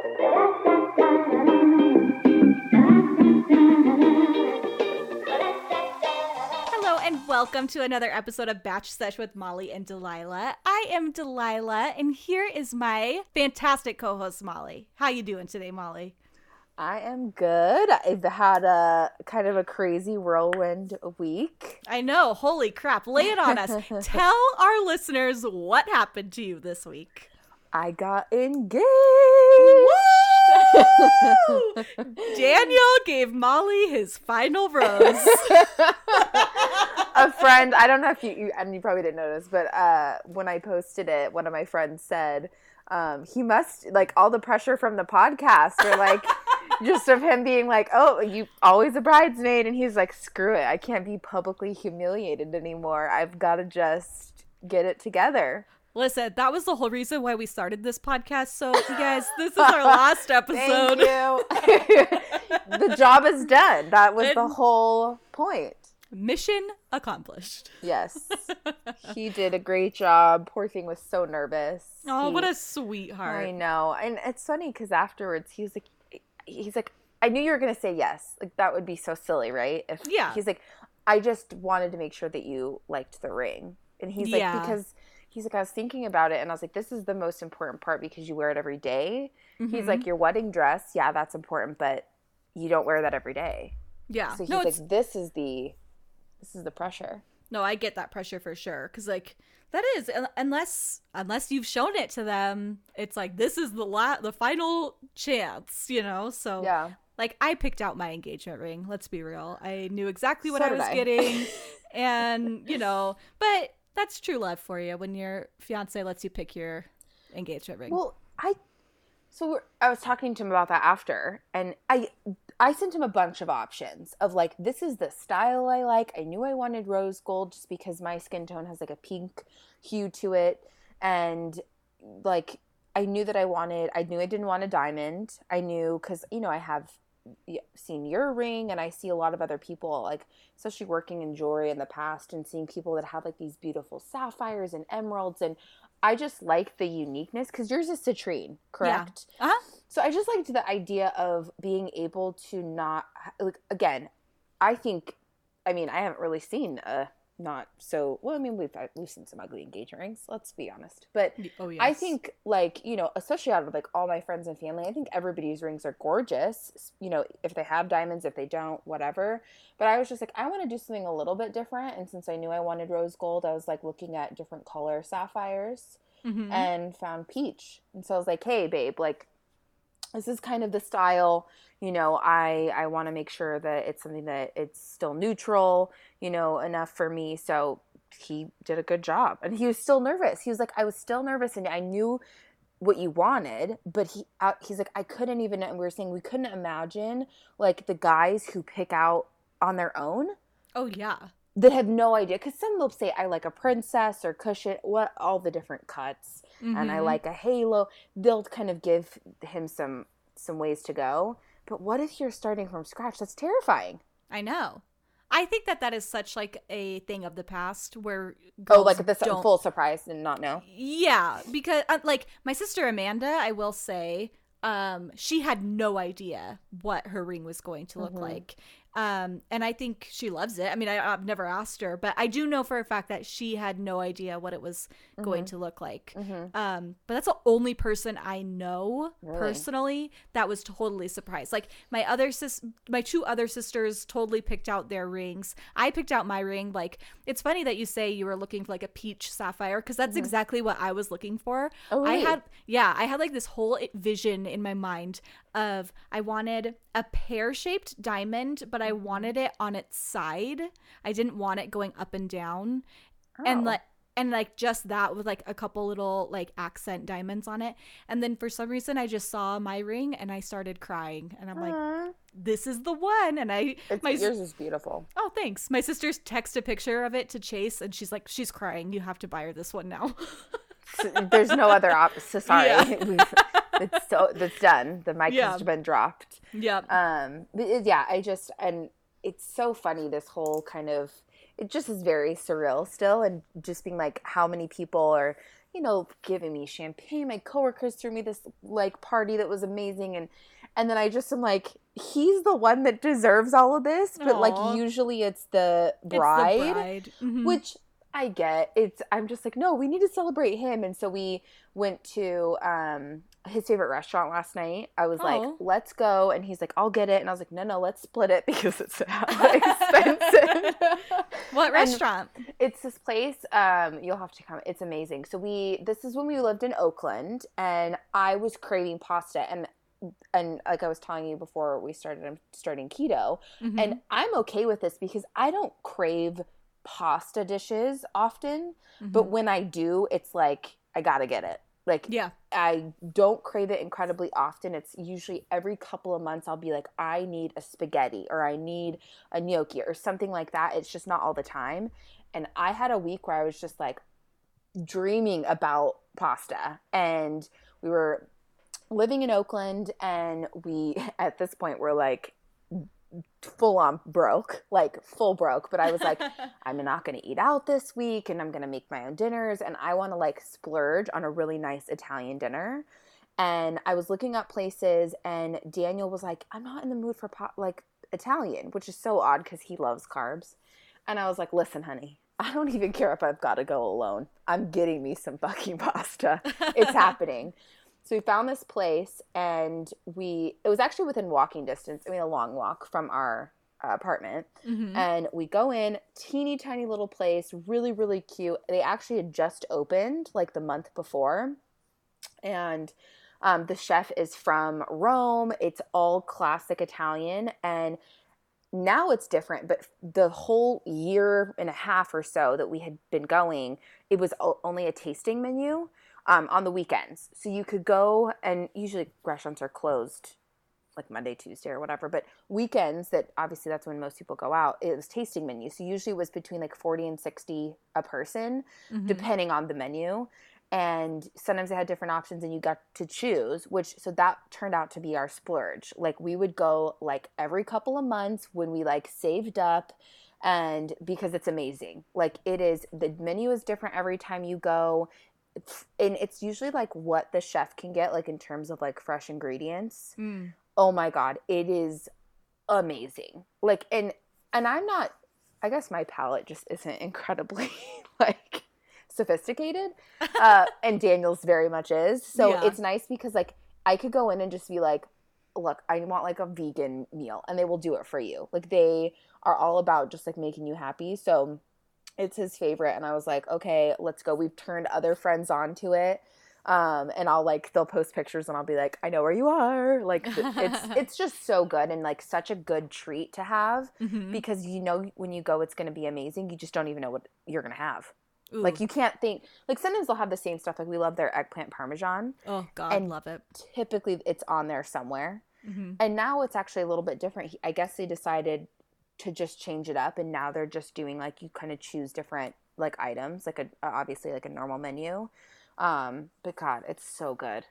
Hello and welcome to another episode of Batch Sesh with Molly and Delilah. I am Delilah and here is my fantastic co-host Molly. How you doing today, Molly? I am good. I've had a kind of a crazy whirlwind week. I know. Holy crap. Lay it on us. Tell our listeners what happened to you this week. I got engaged. Daniel gave Molly his final rose. a friend, I don't know if you, you, and you probably didn't notice, but uh, when I posted it, one of my friends said, um, he must, like, all the pressure from the podcast or like, just of him being like, oh, you always a bridesmaid. And he's like, screw it. I can't be publicly humiliated anymore. I've got to just get it together. Listen, that was the whole reason why we started this podcast. So, you guys, this is our last episode. Thank you. the job is done. That was and the whole point. Mission accomplished. Yes. he did a great job. Poor thing was so nervous. Oh, he, what a sweetheart. I know. And it's funny because afterwards he was like, he's like, I knew you were going to say yes. Like, that would be so silly, right? If Yeah. He's like, I just wanted to make sure that you liked the ring. And he's like, because he's like, I was thinking about it and I was like, this is the most important part because you wear it every day. He's Mhm. like, your wedding dress, yeah, that's important, but you don't wear that every day. yeah. So he's no, it's, like, this is the, this is the pressure. no, I get that pressure for sure. Cause like, that is unless unless you've shown it to them, it's like this is the la- the final chance, you know. So Yeah. like I picked out my engagement ring. Let's be real. I knew exactly what So I was I. getting, and you know, but that's true love for you when your fiance lets you pick your engagement ring. Well, I so I was talking to him about that after, and I I sent him a bunch of options of like this is the style I like. I knew I wanted rose gold just because my skin tone has like a pink hue to it, and like I knew that I wanted. I knew I didn't want a diamond. I knew because you know I have seen your ring and I see a lot of other people like especially working in jewelry in the past and seeing people that have like these beautiful sapphires and emeralds and I just like the uniqueness because yours is citrine, correct? Uh-huh. So I just liked the idea of being able to not like again. I think, I mean, I haven't really seen a not so well. I mean, we've we've seen some ugly engagement rings. Let's be honest, but Oh yes. I think like you know, especially out of like all my friends and family, I think everybody's rings are gorgeous. You know, if they have diamonds, if they don't, whatever. But I was just like, I want to do something a little bit different. And since I knew I wanted rose gold, I was like looking at different color sapphires Mhm. and found peach. And so I was like, hey, babe, like this is kind of the style you know i i want to make sure that it's something that it's still neutral you know enough for me. So he did a good job. And he was still nervous. He was like i was still nervous and i knew what you wanted but he uh, he's like i couldn't even and we were saying we couldn't imagine like the guys who pick out on their own oh yeah. that have no idea. Because some will say i like a princess or cushion what all the different cuts and I Mhm. like a halo, they'll kind of give him some some ways to go. But what if you're starting from scratch? That's terrifying. I know. I think that that is such like a thing of the past where Oh, like this don't full surprise and not know. Yeah, because uh, like my sister Amanda, I will say, um, she had no idea what her ring was going to look Mhm. like. Um, and I think she loves it. I mean, I, I've never asked her, but I do know for a fact that she had no idea what it was going to look like. Mm-hmm. Um, but that's the only person I know Really? personally that was totally surprised. Like my other sis, my two other sisters totally picked out their rings. I picked out my ring. Like it's funny that you say you were looking for like a peach sapphire because that's exactly what I was looking for. Mm-hmm. Oh, I had yeah, I had like this whole vision in my mind of I wanted a pear shaped diamond, but Mm-hmm. I wanted it on its side. I didn't want it going up and down and Oh. like and like just that with like a couple little like accent diamonds on it and then for some reason i just saw my ring and i started crying and i'm like this is the one and i It's, my yours is beautiful. oh thanks my sister's text a picture of it to chase and she's like she's crying you have to buy her this one now There's no other option. Sorry, Yeah. It's so that's done. The mic Yeah. has been dropped. yep Um, but yeah, I just and it's so funny. This whole kind of it just is very surreal still, and just being like how many people are, you know, giving me champagne. My coworkers threw me this like party that was amazing, and and then I just am like, he's the one that deserves all of this, but Aw. like usually it's the It's the bride, bride. Mhm. which I get. It's I'm just like, no, we need to celebrate him, and so we went to um his favorite restaurant last night. I was like, Oh. let's go, and he's like, I'll get it, and I was like, no, no, let's split it because it's expensive. what and- restaurant? It's this place. Um, you'll have to come. It's amazing. So we. This is when we lived in Oakland, and I was craving pasta, and and like I was telling you before we started, I'm starting keto, Mhm. and I'm okay with this because I don't crave pasta dishes often, but Mhm. when I do, it's like I gotta get it. Like yeah, I don't crave it incredibly often. It's usually every couple of months I'll be like, I need a spaghetti or I need a gnocchi or something like that. It's just not all the time. And I had a week where I was just like dreaming about pasta. And we were living in Oakland and we at this point were like full on broke, like full broke. But I was like, I'm not going to eat out this week and I'm going to make my own dinners and I want to like splurge on a really nice Italian dinner. And I was looking up places and Daniel was like, I'm not in the mood for po- like Italian, which is so odd cuz he loves carbs. And I was like, "Listen, honey, I don't even care if I've got to go alone. I'm getting me some fucking pasta. It's happening." So we found this place and we it was actually within walking distance, I mean a long walk from our uh, apartment. Mhm. and we go in teeny tiny little place really really cute. They actually had just opened like the month before. And um, the chef is from rome. It's all classic italian. And now it's different but the whole year and a half or so that we had been going it was only a tasting menu um, on the weekends so you could go and usually restaurants are closed like Monday, Tuesday, or whatever. But weekends, that obviously that's when most people go out. It was tasting menu, so usually it was between like forty and sixty a person, Mhm. depending on the menu. And sometimes they had different options, and you got to choose. Which so that turned out to be our splurge. Like we would go like every couple of months when we like saved up, and because it's amazing. Like it is the menu is different every time you go. And it's usually like what the chef can get, like in terms of like fresh ingredients. Mm. oh my god it is amazing. Like and and i'm not i guess my palate just isn't incredibly like sophisticated uh and daniel's very much is. So Yeah. it's nice because like i could go in and just be like look i want like a vegan meal and they will do it for you. Like they are all about just like making you happy. So it's his favorite and i was like okay let's go we've turned other friends on to it um and i'll like they'll post pictures and i'll be like i know where you are like it's it's just so good and like such a good treat to have Mhm. because you know when you go it's going to be amazing you just don't even know what you're going to have like you can't think like sometimes they'll have the same stuff like we love their eggplant parmesan oh god, and- love it. typically it's on there somewhere Mhm. and now it's actually a little bit different He- i guess they decided to just change it up and now they're just doing like you kind of choose different like items like a obviously like a normal menu. Um but god it's so good.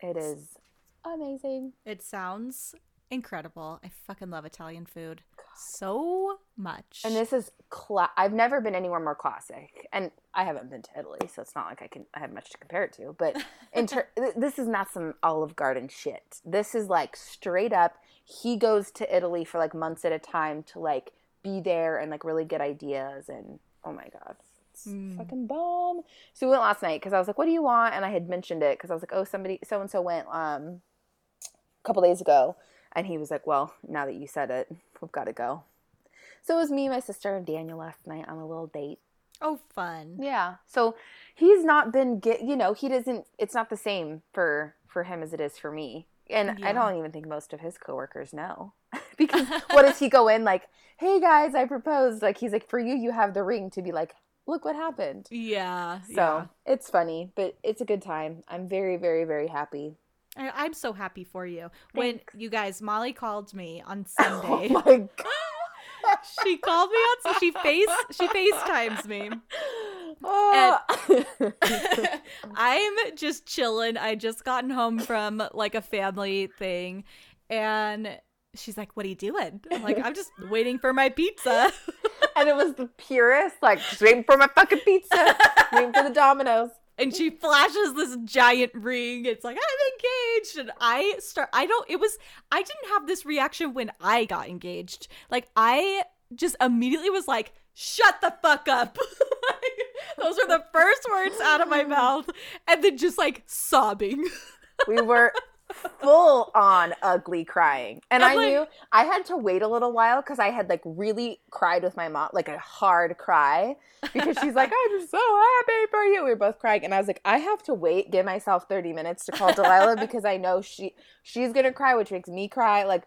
It is amazing. It sounds incredible. I fucking love Italian food so much. and this is cla- i've never been anywhere more classic and i haven't been to italy so it's not like i can i have much to compare it to but in ter- this is not some olive garden shit this is like straight up he goes to italy for like months at a time to like be there and like really get ideas and oh my god it's Mm. fucking bomb so we went last night because i was like what do you want and i had mentioned it because i was like oh somebody so and so went um a couple days ago and he was like well now that you said it we've got to go so it was me my sister and daniel last night on a little date oh, fun. yeah. So he's not been get you know, he doesn't it's not the same for for him as it is for me. And Yeah. I don't even think most of his coworkers know. because what does he go in like, "Hey guys, I proposed." Like he's like, "For you you have the ring to be like, look what happened." Yeah. So, yeah. it's funny, but it's a good time. I'm very very very happy. I- I'm so happy for you. When Thanks. you guys, Molly called me on oh Sunday. Oh my god. she called me on. So she face she FaceTimes me. Oh. I'm just chilling. I just gotten home from like a family thing, and she's like, "What are you doing?" I'm like, "I'm just waiting for my pizza." and it was the purest, like just waiting for my fucking pizza, waiting for the Domino's. And she flashes this giant ring. It's like I'm engaged, and I start. I don't. It was. I didn't have this reaction when I got engaged. Like I just immediately was like, "Shut the fuck up." Those were the first words out of my mouth, and then just like sobbing. we were full on ugly crying. And I like- knew I had to wait a little while because I had like really cried with my mom, like a hard cry, because she's like, I'm just so happy for you. We were both crying. And I was like, I have to wait, give myself 30 minutes to call Delilah because I know she she's gonna cry, which makes me cry. Like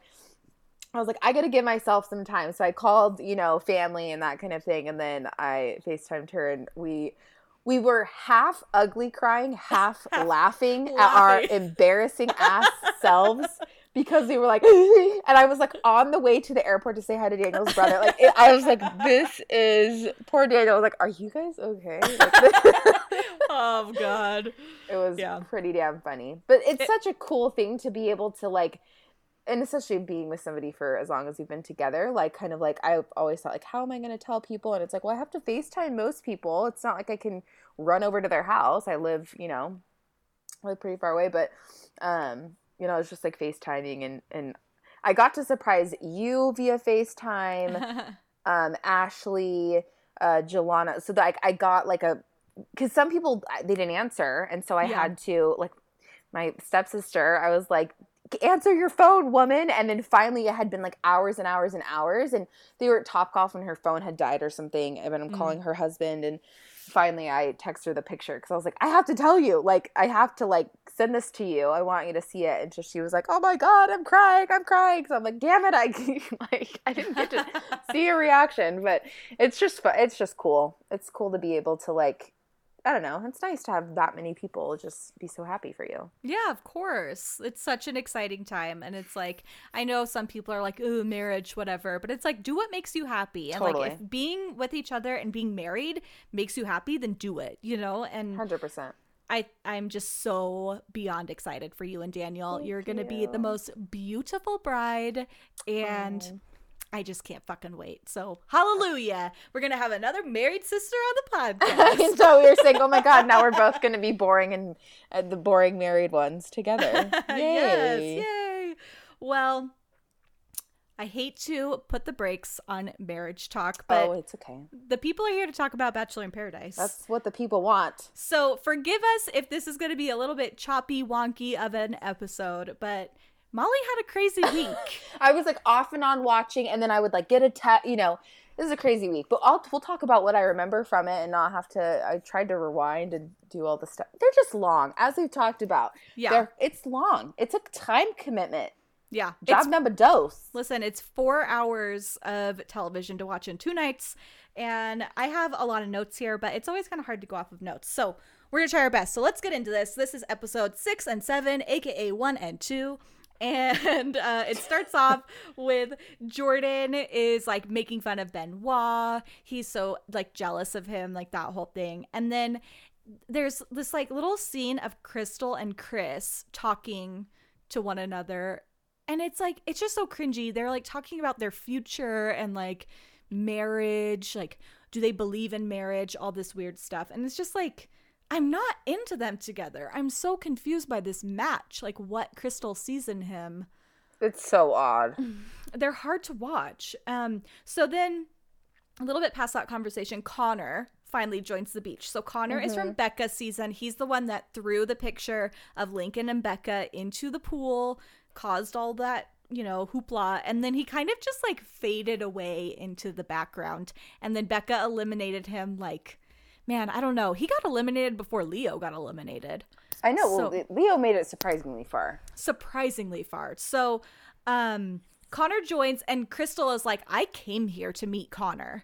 I was like, I gotta give myself some time. So I called, you know, family and that kind of thing. And then I FaceTimed her and we we were half ugly crying, half laughing at our embarrassing ass selves because we were like, and I was like on the way to the airport to say hi to Daniel's brother. Like, it, I was like, this is poor Daniel. I was like, are you guys okay? Like, oh god. it was Yeah. pretty damn funny. But it's It- such a cool thing to be able to like and especially being with somebody for as long as we've been together, like kind of like I've always thought like how am I gonna tell people? And it's like, well I have to FaceTime most people. It's not like I can run over to their house. I live, you know, I live pretty far away, but um, you know, it's just like FaceTiming and and I got to surprise you via FaceTime um, Ashley, uh, Jelana. So like I got like a because some people they didn't answer, and so I Yeah. had to like my stepsister. I was like, answer your phone, woman. And then finally, it had been like hours and hours and hours, and they were at Top Golf when her phone had died or something. And I'm Mm. calling her husband, and finally I text her the picture because I was like, I have to tell you, like I have to like send this to you. I want you to see it. And so she was like, Oh my god, I'm crying, I'm crying. So I'm like, Damn it, I like I didn't get to see a reaction, but it's just fu- it's just cool. It's cool to be able to like I don't know. It's nice to have that many people just be so happy for you. Yeah, of course. It's such an exciting time. And it's like, I know some people are like, ooh, marriage, whatever. But it's like, do what makes you happy. And Totally. like, if being with each other and being married makes you happy, then do it, you know? And Hundred percent. I, I'm just so beyond excited for you and Daniel. Thank You're going to be the most beautiful bride. And Oh. I just can't fucking wait. So, hallelujah. We're going to have another married sister on the podcast. so we were saying, oh my god, now we're both going to be boring and uh, the boring married ones together. yes, Yay! yay. Well, I hate to put the brakes on marriage talk, but oh, it's okay. the people are here to talk about Bachelor in Paradise. That's what the people want. so forgive us if this is going to be a little bit choppy, wonky of an episode, but Molly had a crazy week. I was like off and on watching, and then I would like get a te- you know. This is a crazy week, but I'll we'll talk about what I remember from it and not have to. I tried to rewind and do all the stuff. They're just long, as we've talked about. Yeah. They're, it's long. It's a time commitment. yeah. Job It's- number dose. Listen, it's four hours of television to watch in two nights, and I have a lot of notes here, but it's always kind of hard to go off of notes. So we're gonna try our best. So let's get into this. This is episode six and seven, aka one and two. And uh, it starts off with Jordan is like making fun of Benoit. He's so like jealous of him, like that whole thing. And then there's this like little scene of Crystal and Chris talking to one another and it's like it's just so cringy they're like talking about their future and like marriage like do they believe in marriage all this weird stuff and it's just like i'm not into them together. I'm so confused by this match like what crystal sees in him. It's so odd. they're hard to watch. Um so then a little bit past that conversation connor finally joins the beach. So connor is from becca's season. He's the one that threw the picture of lincoln and becca into the pool caused all that you know hoopla and then he kind of just like faded away into the background. And then becca eliminated him like man i don't know he got eliminated before leo got eliminated I know. well, So- Leo made it surprisingly far. surprisingly far. So, um, Connor joins, and Crystal is like, I came here to meet Connor,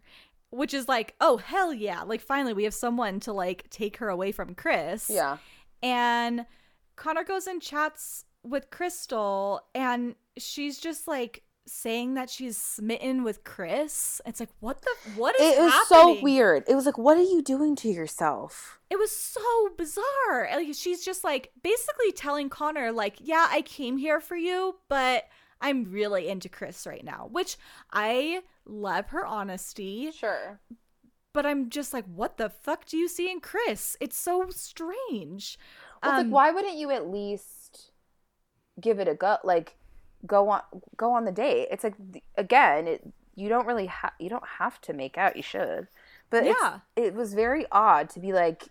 which is like, oh, hell yeah. Like, finally, we have someone to like take her away from Chris. Yeah. And Connor goes and chats with Crystal, and she's just like, saying that she's smitten with Chris. It's like, what the what is It was happening? so weird. It was like, what are you doing to yourself? it was so bizarre. Like she's just like basically telling Connor like, "Yeah, I came here for you, but I'm really into Chris right now." Which I love her honesty, Sure. but I'm just like, what the fuck do you see in Chris? It's so strange. Well, it's Um, like, why wouldn't you at least give it a go? Like, go on, go on the date. It's like, again, it, you don't really have, you don't have to make out. You should, but Yeah. it was very odd to be like,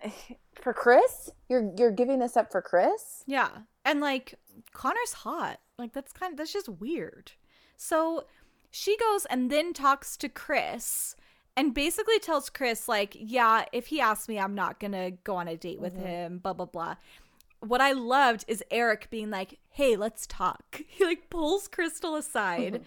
for Chris, you're you're giving this up for Chris. Yeah. And like Connor's hot. Like that's kind of that's just weird. So she goes and then talks to Chris and basically tells Chris like, "Yeah, if he asks me, I'm not going to go on a date with mm-hmm. him, blah blah blah." What I loved is Eric being like, "Hey, let's talk." He like pulls Crystal aside mm-hmm.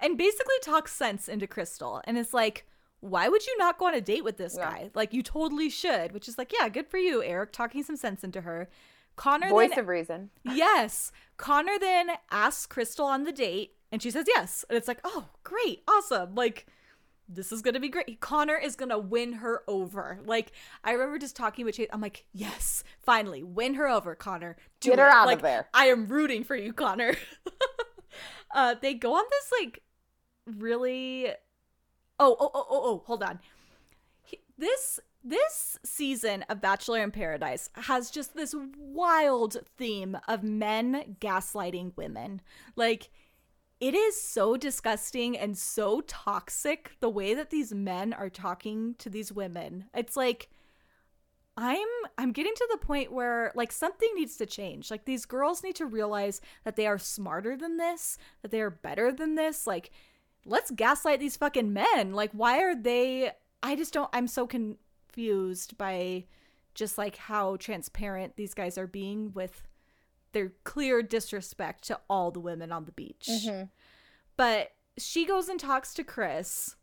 and basically talks sense into Crystal and it's like, "Why would you not go on a date with this Yeah. guy? Like you totally should." Which is like, "Yeah, good for you, Eric, talking some sense into her." Connor Voice then of reason. Yes. Connor then asks Crystal on the date, and she says yes. And it's like, oh, great, awesome. Like, this is gonna be great. Connor is gonna win her over. Like, I remember just talking with Chase. I'm like, yes, finally, win her over, Connor. Do Get her it. out of there. I am rooting for you, Connor. uh, they go on this like really. Oh, oh, oh, oh, oh! Hold on. He- This this season of Bachelor in Paradise has just this wild theme of men gaslighting women. Like it is so disgusting and so toxic the way that these men are talking to these women. It's like I'm I'm getting to the point where like something needs to change. Like these girls need to realize that they are smarter than this, that they are better than this. Like let's gaslight these fucking men. Like why are they I just don't I'm so confused by just like how transparent these guys are being with their clear disrespect to all the women on the beach. But she goes and talks to Chris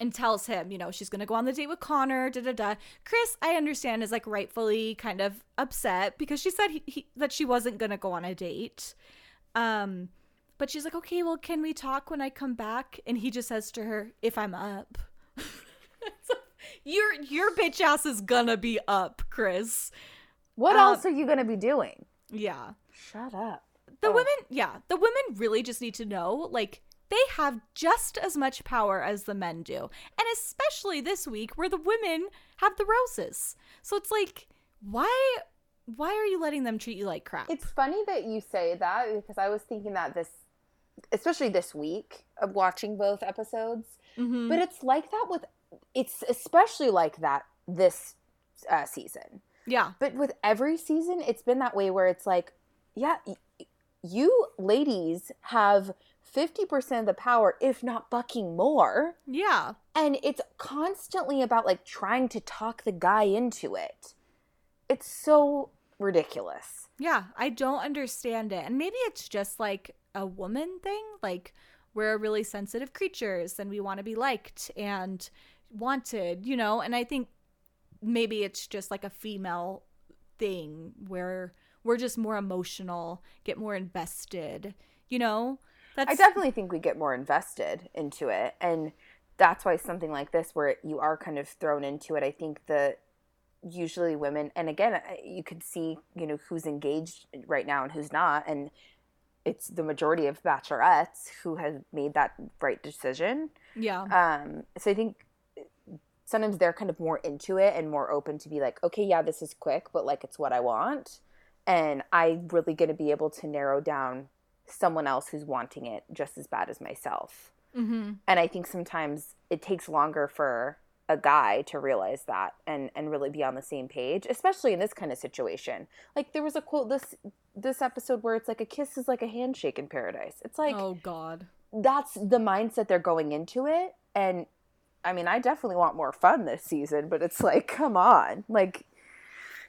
and tells him, you know, she's going to go on the date with Connor, da da da. Chris, I understand, is like rightfully kind of upset because she said he, he, that she wasn't going to go on a date. Um, but she's like, okay, well, can we talk when I come back? And he just says to her, if I'm up. So, your your bitch ass is gonna be up, Chris. What Um, else are you gonna be doing? Yeah. Shut up. The Oh. women, yeah, the women really just need to know like they have just as much power as the men do. And especially this week where the women have the roses. So it's like why why are you letting them treat you like crap? It's funny that you say that because I was thinking that this, especially this week of watching both episodes, Mhm. but it's like that with, it's especially like that this uh, season. Yeah. But with every season, it's been that way where it's like, yeah, y- you ladies have 50% of the power, if not bucking more. Yeah. And it's constantly about like trying to talk the guy into it. It's so ridiculous. Yeah, I don't understand it. And maybe it's just like a woman thing. Like, we're really sensitive creatures and we want to be liked and wanted, you know? And I think maybe it's just like a female thing where we're just more emotional, get more invested, you know? That's I definitely think we get more invested into it. And that's why something like this, where you are kind of thrown into it, I think that usually women, and again, you could see, you know, who's engaged right now and who's not. And it's the majority of bachelorettes who have made that right decision. yeah. Um, so I think sometimes they're kind of more into it and more open to be like, okay, yeah, this is quick, but like it's what I want. And I'm really going to be able to narrow down someone else who's wanting it just as bad as myself. Mhm. And I think sometimes it takes longer for a guy to realize that and and really be on the same page, especially in this kind of situation. Like there was a quote this this episode where it's like a kiss is like a handshake in paradise. It's like oh god. that's the mindset they're going into it and i mean i definitely want more fun this season but it's like come on. Like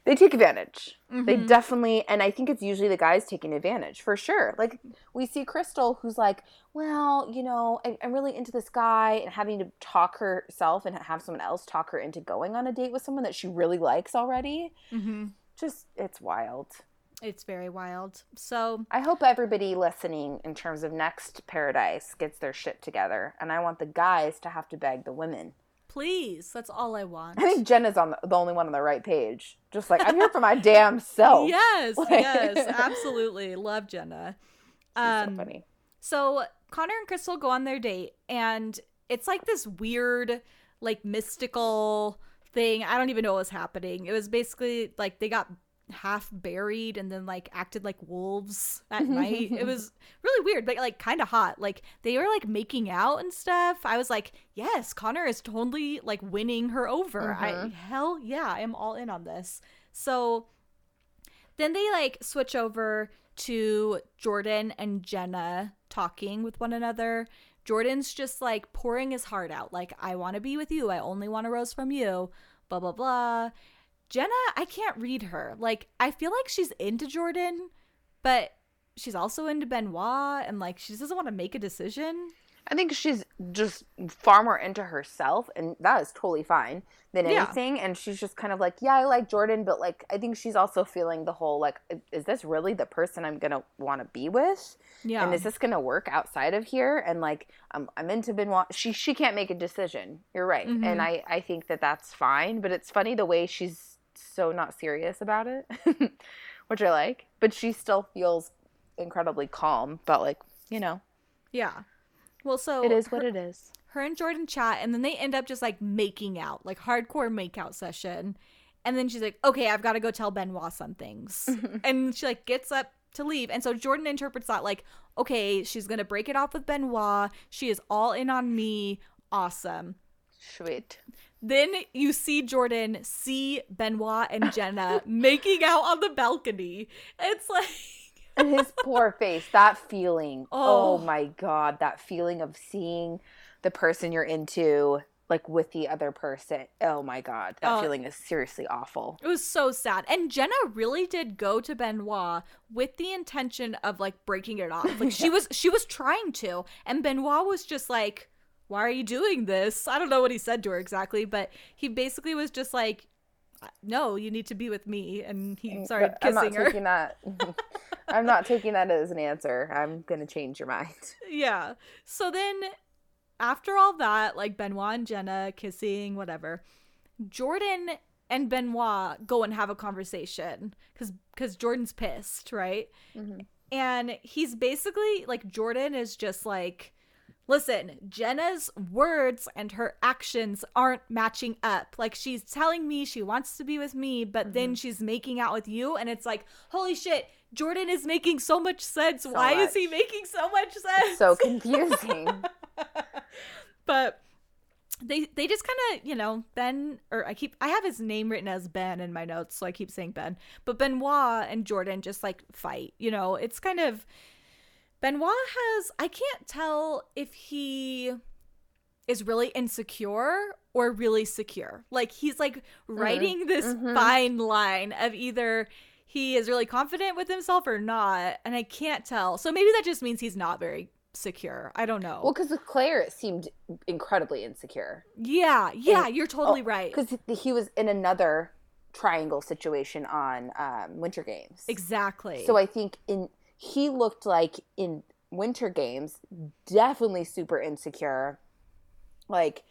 they take advantage. They Mhm. definitely and i think it's usually the guys taking advantage for sure. Like we see crystal who's like well you know I, i'm really into this guy and having to talk herself and have someone else talk her into going on a date with someone that she really likes already. Mhm. just it's wild It's very wild. So, I hope everybody listening in terms of next paradise gets their shit together, and I want the guys to have to beg the women. please, that's all I want. I think Jenna's on the, the only one on the right page. Just like I'm here for my damn self. Yes, Like- yes, absolutely. Love Jenna. Um, so funny. So Connor and Crystal go on their date, and it's like this weird, like mystical thing. I don't even know what was happening. It was basically like they got half buried and then like acted like wolves at night. It was really weird, but like kind of hot. Like they were like making out and stuff. I was like, yes, Connor is totally like winning her over. I Mhm. hell yeah, I am all in on this. So then they like switch over to Jordan and Jenna talking with one another. Jordan's just like pouring his heart out, like, I want to be with you. I only want a rose from you. Blah, blah, blah. Jenna, I can't read her. Like, I feel like she's into Jordan, but she's also into Benoit, and like, she just doesn't want to make a decision. I think she's just far more into herself, and that is totally fine than Yeah. anything. And she's just kind of like, yeah, I like Jordan, but like, I think she's also feeling the whole like, is this really the person I'm gonna want to be with? Yeah. And is this gonna work outside of here? And like, I'm I'm into Benoit. She she can't make a decision. You're right, Mhm. and I I think that that's fine. But it's funny the way she's so not serious about it, which I like. But she still feels incredibly calm. But like, you know, yeah. Well, so it is her- what it is. her and Jordan chat, and then they end up just like making out, like hardcore makeout session. And then she's like, "Okay, I've got to go tell Benoit some things," and she like gets up to leave. And so Jordan interprets that like, "Okay, she's gonna break it off with Benoit. She is all in on me. Awesome." Sweet. Then you see Jordan see Benoit and Jenna making out on the balcony. It's like. and his poor face that feeling oh. Oh. my god that feeling of seeing the person you're into like with the other person oh my god that Oh. feeling is seriously awful It was so sad. And Jenna really did go to Benoit with the intention of like breaking it off. Like she was she was trying to. And Benoit was just like, Why are you doing this? I don't know what he said to her exactly, but he basically was just like, No, you need to be with me. And he started But i'm not her. taking that i'm not taking that as an answer i'm gonna change your mind yeah. So then after all that, like Benoit and Jenna kissing, whatever, Jordan and Benoit go and have a conversation because because Jordan's pissed, right? Mhm. And he's basically like Jordan is just like, listen, Jenna's words and her actions aren't matching up. Like she's telling me she wants to be with me, but then mm-hmm. she's making out with you, and it's like, holy shit. Jordan is making so much sense. Why is he making so much sense? so confusing but they they just kind of you know Ben or I keep I have his name written as Ben in my notes, so I keep saying Ben. But Benoit and Jordan just like fight. You know, it's kind of Benoit has I can't tell if he is really insecure or really secure. Like he's like writing this Mhm. fine line of either he is really confident with himself or not, and I can't tell. So maybe that just means he's not very secure. I don't know. well because with clare it seemed incredibly insecure Yeah, yeah, you're totally right. because he was in another triangle situation on um, winter games Exactly. So I think in he looked like in Winter Games, definitely super insecure. Like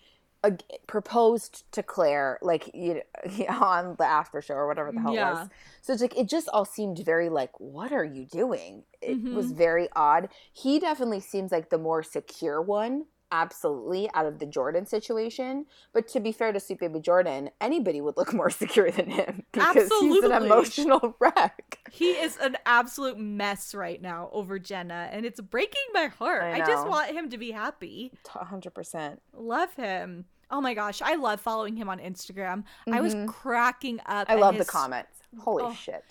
proposed to Clare, like you know, on the after show or whatever the hell it Yeah. was. So it's like it just all seemed very like, what are you doing? It was Mhm. very odd. He definitely seems like the more secure one. Absolutely, out of the Jordan situation. But to be fair to Sweet Baby Jordan, anybody would look more secure than him because he's an emotional wreck. he is an absolute mess right now over Jenna, and it's breaking my heart. I I, just want him to be happy. hundred percent. Love him. Oh my gosh, I love following him on Instagram. I was Mhm. cracking up. I love the comments. Holy oh. shit!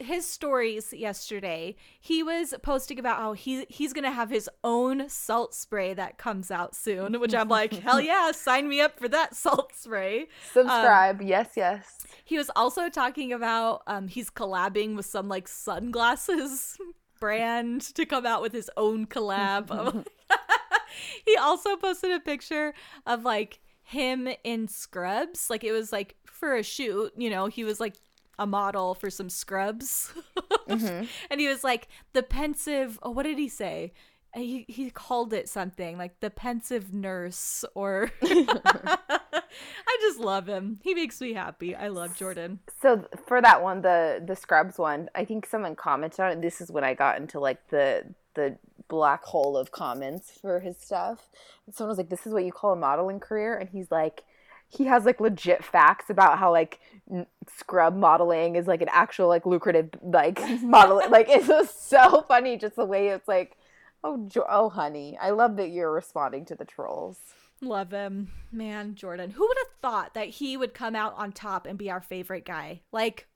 His stories yesterday he was posting about how he he's gonna have his own salt spray that comes out soon which i'm like hell yeah sign me up for that salt spray Subscribe. yes, yes. he was also talking about um he's collabing with some like sunglasses brand to come out with his own collab he also posted a picture of like him in scrubs like it was like for a shoot you know he was like a model for some scrubs Mhm. and he was like the pensive oh what did he say Uh, he, he called it something like the pensive nurse or i just love him he makes me happy i love jordan So for that one, the the Scrubs one, I think someone commented on it. This is when I got into like the the black hole of comments for his stuff. And someone was like, "This is what you call a modeling career," and he's like, he has like legit facts about how like n- scrub modeling is like an actual like lucrative like modeling. like it's just so funny, just the way it's like, oh, jo- oh, honey, I love that you're responding to the trolls. Love him. Man, Jordan. Who would have thought that he would come out on top and be our favorite guy? Like,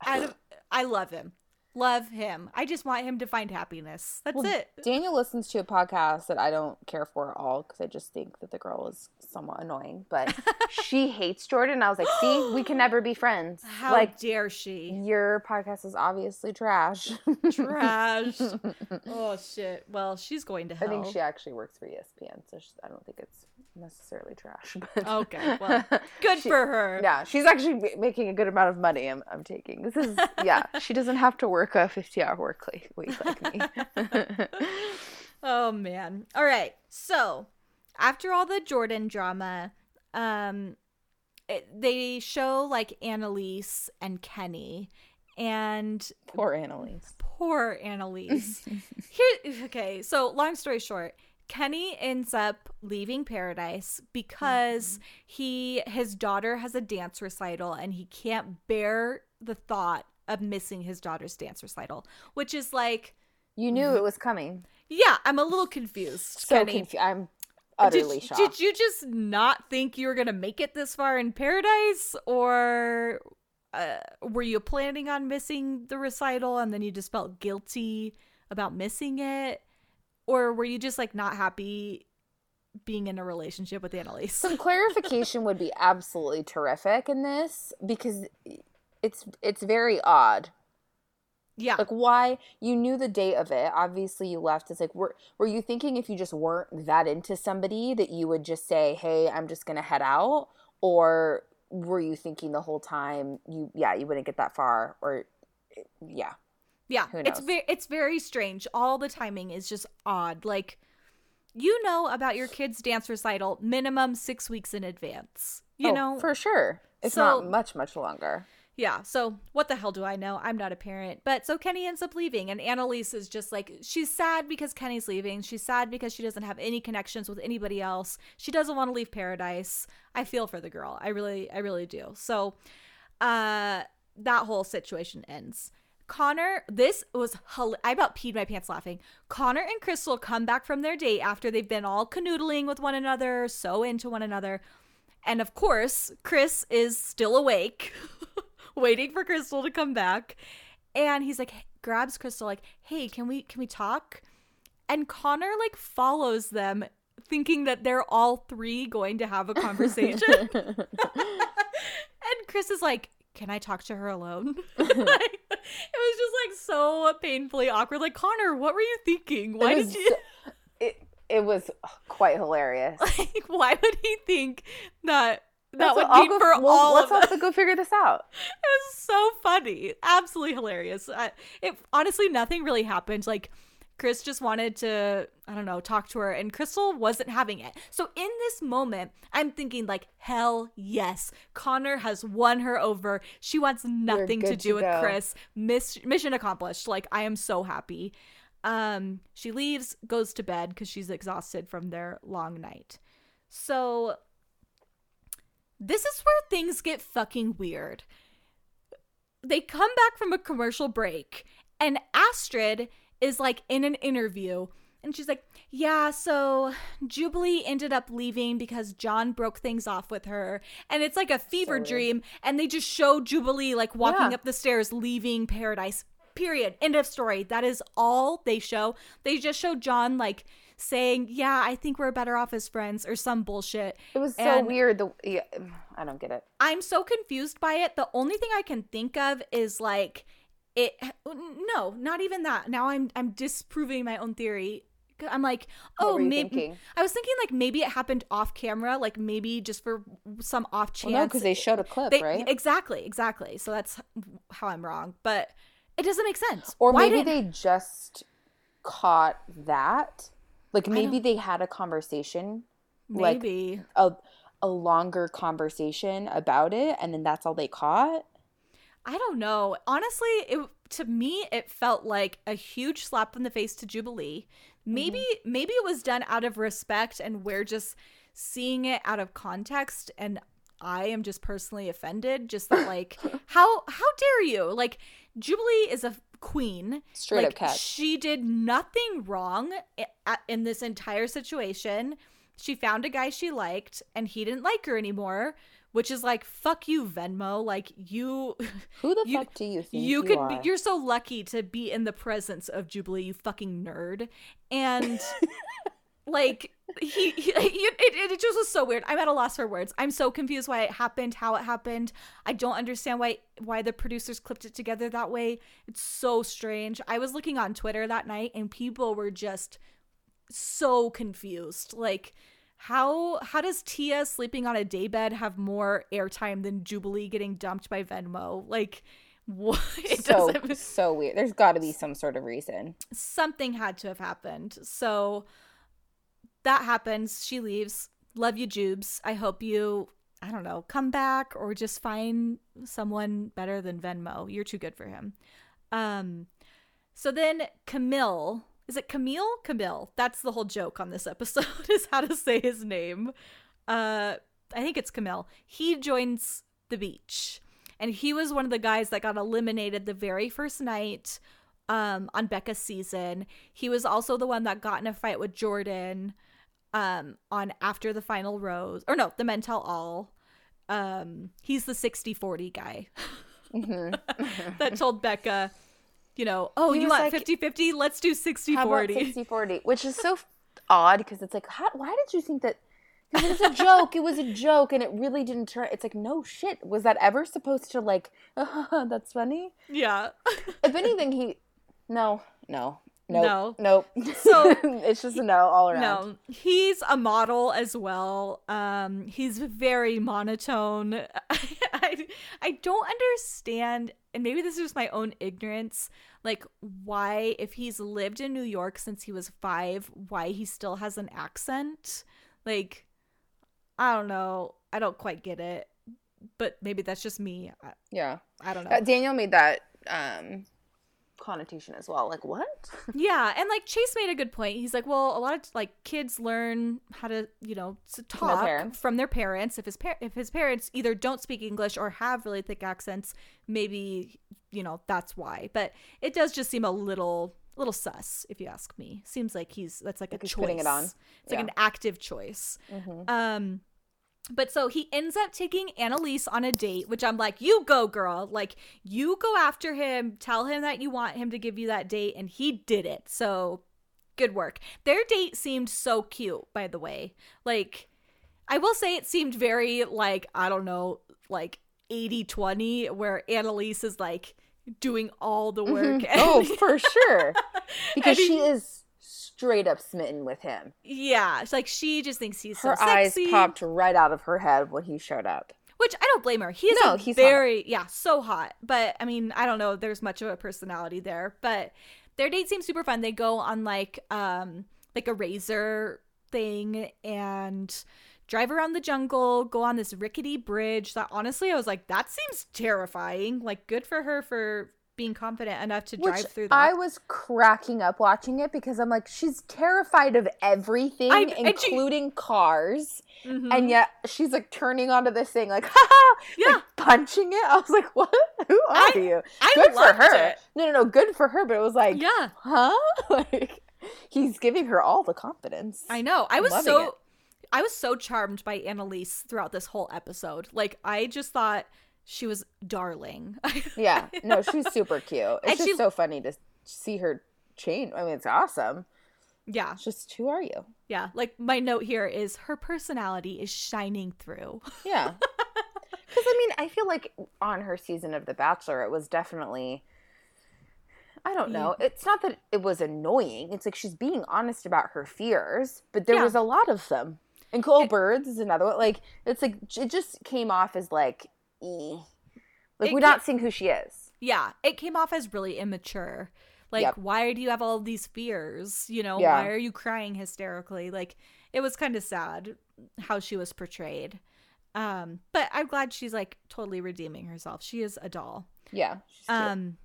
I, I love him. Love him. I just want him to find happiness. That's Well, it. Daniel listens to a podcast that I don't care for at all because I just think that the girl is somewhat annoying. But she hates Jordan. I was like, see, we can never be friends. How like dare she? your podcast is obviously trash. Trash. oh shit. Well, she's going to I think she actually works for ESPN, so she, I don't think it's necessarily trash. But Okay, well, Good She- for her. yeah, she's actually making a good amount of money. I'm, I'm taking this is yeah. She doesn't have to work a 50 hour work week like me. Oh man. All right. So, after all the Jordan drama, um it, they show like Annaliese and Kenny and Poor Annaliese. poor Annaliese. Here okay, so long story short, Kenny ends up leaving Paradise because he his daughter has a dance recital and he can't bear the thought of missing his daughter's dance recital, which is like You knew it was coming. yeah, I'm a little confused. So confused. I'm utterly did, shocked. did you just not think you were gonna make it this far in paradise or uh, were you planning on missing the recital and then you just felt guilty about missing it or were you just like not happy being in a relationship with annaliese Some clarification would be absolutely terrific in this because it's it's very odd. yeah Like why you knew the date of it. Obviously you left. It's like were were you thinking if you just weren't that into somebody that you would just say, "Hey, I'm just going to head out?" Or were you thinking the whole time you yeah, you wouldn't get that far or yeah. Yeah, Who it's very it's very strange. All the timing is just odd. Like you know about your kid's dance recital minimum 6 weeks in advance. You Oh, know? for sure. It's So- not much much longer. yeah, so what the hell do I know? I'm not a parent. But so Kenny ends up leaving and Annaliese is just like she's sad because Kenny's leaving. She's sad because she doesn't have any connections with anybody else. She doesn't want to leave paradise. I feel for the girl. I really I really do. So uh that whole situation ends. Connor, this was hel- I about peed my pants laughing. Connor and Crystal come back from their date after they've been all canoodling with one another, so into one another. And of course, Chris is still awake, waiting for Crystal to come back. And he's like grabs Crystal like, "Hey, can we can we talk?" And Connor like follows them thinking that they're all three going to have a conversation. and Chris is like, "Can I talk to her alone?" like, it was just like so painfully awkward. Like, Connor, what were you thinking? Why it did was, you it it was quite hilarious. like? Why would he think that that That's would be for well, all let's of us? also go figure this out. It was so funny, absolutely hilarious. I, it honestly nothing really happened. Like Chris just wanted to, I don't know, talk to her, and Crystal wasn't having it. So in this moment, I'm thinking like, hell yes, Connor has won her over. She wants nothing to do to with go. Chris. Miss, mission accomplished. Like I am so happy. Um, she leaves, goes to bed because she's exhausted from their long night. So this is where things get fucking weird. They come back from a commercial break, and Astrid is like in an interview, and she's like, Yeah, so Jubilee ended up leaving because John broke things off with her. And it's like a fever dream, and they just show Jubilee like walking Yeah. up the stairs, leaving paradise. Period. End of story. That is all they show. They just show John like saying, Yeah, I think we're better off as friends, or some bullshit. It was so And- weird. The yeah, I don't get it. I'm so confused by it. The only thing I can think of is like it no, not even that. Now I'm I'm disproving my own theory. I'm like, oh, maybe thinking? I was thinking like maybe it happened off camera, like maybe just for some off chance. Well, no, because they showed a clip, They- right? Exactly, exactly. So that's how I'm wrong, but it doesn't make sense. or Why maybe did- they just caught that. Like maybe they had a conversation, like maybe a a longer conversation about it, and then that's all they caught. I don't know. Honestly, it to me it felt like a huge slap in the face to Jubilee. Maybe mm-hmm. maybe it was done out of respect and we're just seeing it out of context and I am just personally offended just that like how how dare you? Like Jubilee is a queen. Straight like, up cat. She did nothing wrong in this entire situation. She found a guy she liked and he didn't like her anymore which is like fuck you venmo. Like you who the you, fuck do you think you, you could are? be you're so lucky to be in the presence of jubilee you fucking nerd. And like he, he it, it, it just was so weird. I'm at a loss for words. I'm so confused why it happened how it happened. I don't understand why why the producers clipped it together that way. It's so strange. I was looking on twitter that night and people were just so confused. Like how how does Tia sleeping on a daybed have more airtime than Jubilee getting dumped by Venmo? Like what? It so doesn't... so weird. There's got to be some sort of reason. Something had to have happened. So that happens. She leaves. Love you, Jubes. I hope you I don't know, come back or just find someone better than Venmo. You're too good for him. Um so then Kamil is it Kamil? Kamil. That's the whole joke on this episode is how to say his name. Uh I think it's Kamil. He joins the beach. And he was one of the guys that got eliminated the very first night um on Becca's season. He was also the one that got in a fight with Jordan um on after the final rose or no, the Men Tell All. Um he's the 60-40 guy. Mm-hmm. that told Becca you know, oh, he you want like, 50 50? Let's do 60 40. 60 40, which is so odd because it's like, how, why did you think that? Because it was a joke. It was a joke, and it really didn't turn. It's like, no shit. Was that ever supposed to, like, oh, that's funny? Yeah. if anything, he. No, no. Nope, no. Nope. So it's just a no all around. No. He's a model as well. Um, he's very monotone. I, I, I don't understand and maybe this is just my own ignorance, like why, if he's lived in New York since he was five, why he still has an accent. Like, I don't know. I don't quite get it. But maybe that's just me. Yeah. I don't know. Uh, Daniel made that um connotation as well. Like what? yeah, and like Chase made a good point. He's like, well, a lot of like kids learn how to, you know, to talk from their, from their parents. If his par- if his parents either don't speak English or have really thick accents, maybe you know that's why. But it does just seem a little little sus, if you ask me. Seems like he's that's like, like a choice. Putting it on. It's yeah. like an active choice. Mm-hmm. Um but so he ends up taking Annaliese on a date, which I'm like, you go, girl. Like, you go after him, tell him that you want him to give you that date, and he did it. So good work. Their date seemed so cute, by the way. Like, I will say it seemed very, like, I don't know, like 80 20, where Annaliese is like doing all the work. Mm-hmm. oh, for sure. Because he, she is straight up smitten with him. Yeah, it's like she just thinks he's so sexy. her so eyes popped right out of her head when he showed up. Which I don't blame her. He's no, he's very hot. yeah, so hot. But I mean, I don't know. There's much of a personality there, but their date seems super fun. They go on like um like a razor thing and drive around the jungle, go on this rickety bridge that honestly I was like that seems terrifying. Like good for her for being confident enough to drive through that. I was cracking up watching it because I'm like, she's terrified of everything, I, including she, cars. Mm-hmm. And yet she's like turning onto this thing, like, yeah, like punching it. I was like, what? Who are I, you? I good for her. It. No, no, no, good for her. But it was like, yeah, huh? like, he's giving her all the confidence. I know. I was so. It. I was so charmed by Annaliese throughout this whole episode. Like, I just thought she was darling. yeah, no, she's super cute. It's and just she, so funny to see her change. I mean, it's awesome. Yeah. It's just who are you? Yeah. Like my note here is her personality is shining through. yeah. Because I mean, I feel like on her season of The Bachelor, it was definitely. I don't know. It's not that it was annoying. It's like she's being honest about her fears, but there yeah. was a lot of them. And Cole Birds is another one. Like it's like it just came off as like eh. Like it we're not seeing who she is. Yeah, it came off as really immature. Like, yep. why do you have all these fears? You know, yeah. why are you crying hysterically? Like, it was kind of sad how she was portrayed. Um, but I'm glad she's like totally redeeming herself. She is a doll. Yeah. Um,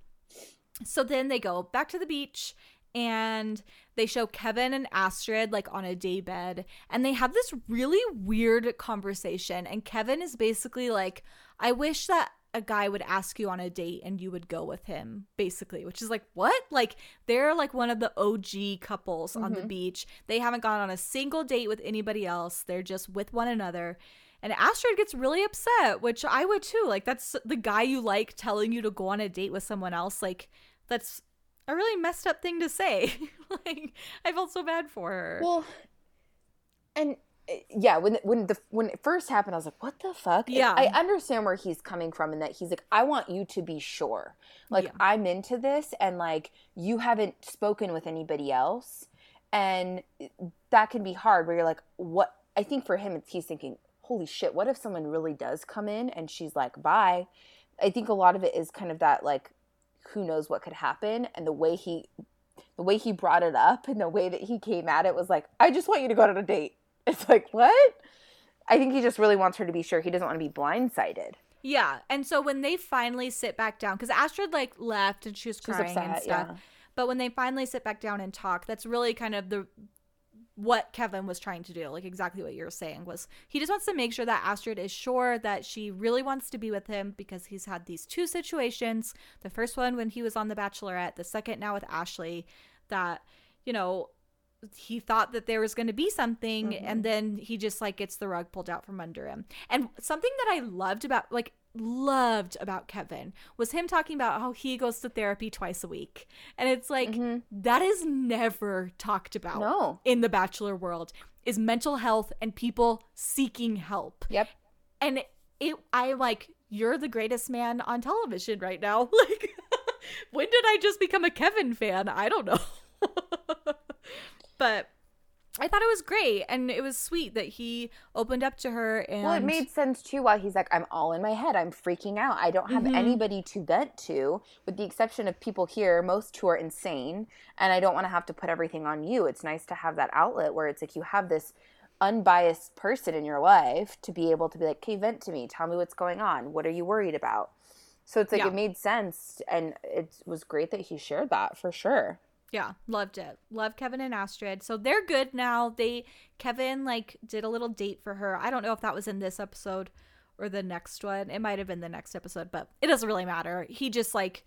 so then they go back to the beach and they show Kevin and Astrid like on a day bed and they have this really weird conversation. And Kevin is basically like, I wish that a guy would ask you on a date and you would go with him, basically, which is like, what? Like, they're like one of the OG couples on the mm-hmm. beach. They haven't gone on a single date with anybody else, they're just with one another. And Astrid gets really upset, which I would too. Like, that's the guy you like telling you to go on a date with someone else. Like, that's a really messed up thing to say. like, I felt so bad for her. Well, and yeah, when when the when it first happened, I was like, "What the fuck?" Yeah. I understand where he's coming from, and that he's like, "I want you to be sure, like Yeah. I'm into this, and like you haven't spoken with anybody else, and that can be hard. Where you're like, what? I think for him, it's he's thinking, "Holy shit! What if someone really does come in and she's like, bye?" I think a lot of it is kind of that like, who knows what could happen, and the way he the way he brought it up and the way that he came at it was like, I just want you to go on a date. It's like, what? I think he just really wants her to be sure. He doesn't want to be blindsided. Yeah, and so when they finally sit back down, because Astrid like left and she was crying and stuff, yeah. but when they finally sit back down and talk, that's really kind of the what Kevin was trying to do, like exactly what you're saying was he just wants to make sure that Astrid is sure that she really wants to be with him because he's had these two situations. The first one when he was on The Bachelorette, the second now with Ashley, that you know he thought that there was going to be something and mm-hmm. then he just like gets the rug pulled out from under him. And something that i loved about like loved about kevin was him talking about how he goes to therapy twice a week. And it's like mm-hmm. that is never talked about No. in the bachelor world is mental health and people seeking help. Yep. and it i like you're the greatest man on television right now. Like when did i just become a kevin fan? I don't know but i thought it was great and it was sweet that he opened up to her and Well, it made sense too while he's like, I'm all in my head. I'm freaking out. I don't have mm-hmm. anybody to vent to, with the exception of people here, most who are insane. And I don't want to have to put everything on you. It's nice to have that outlet where it's like you have this unbiased person in your life to be able to be like, okay, vent to me. Tell me what's going on. What are you worried about? So it's like Yeah. it made sense. And it was great that he shared that for sure. Yeah, loved it. Love Kevin and Astrid. So they're good now. They Kevin like did a little date for her. I don't know if that was in this episode or the next one. It might have been the next episode, but it doesn't really matter. He just like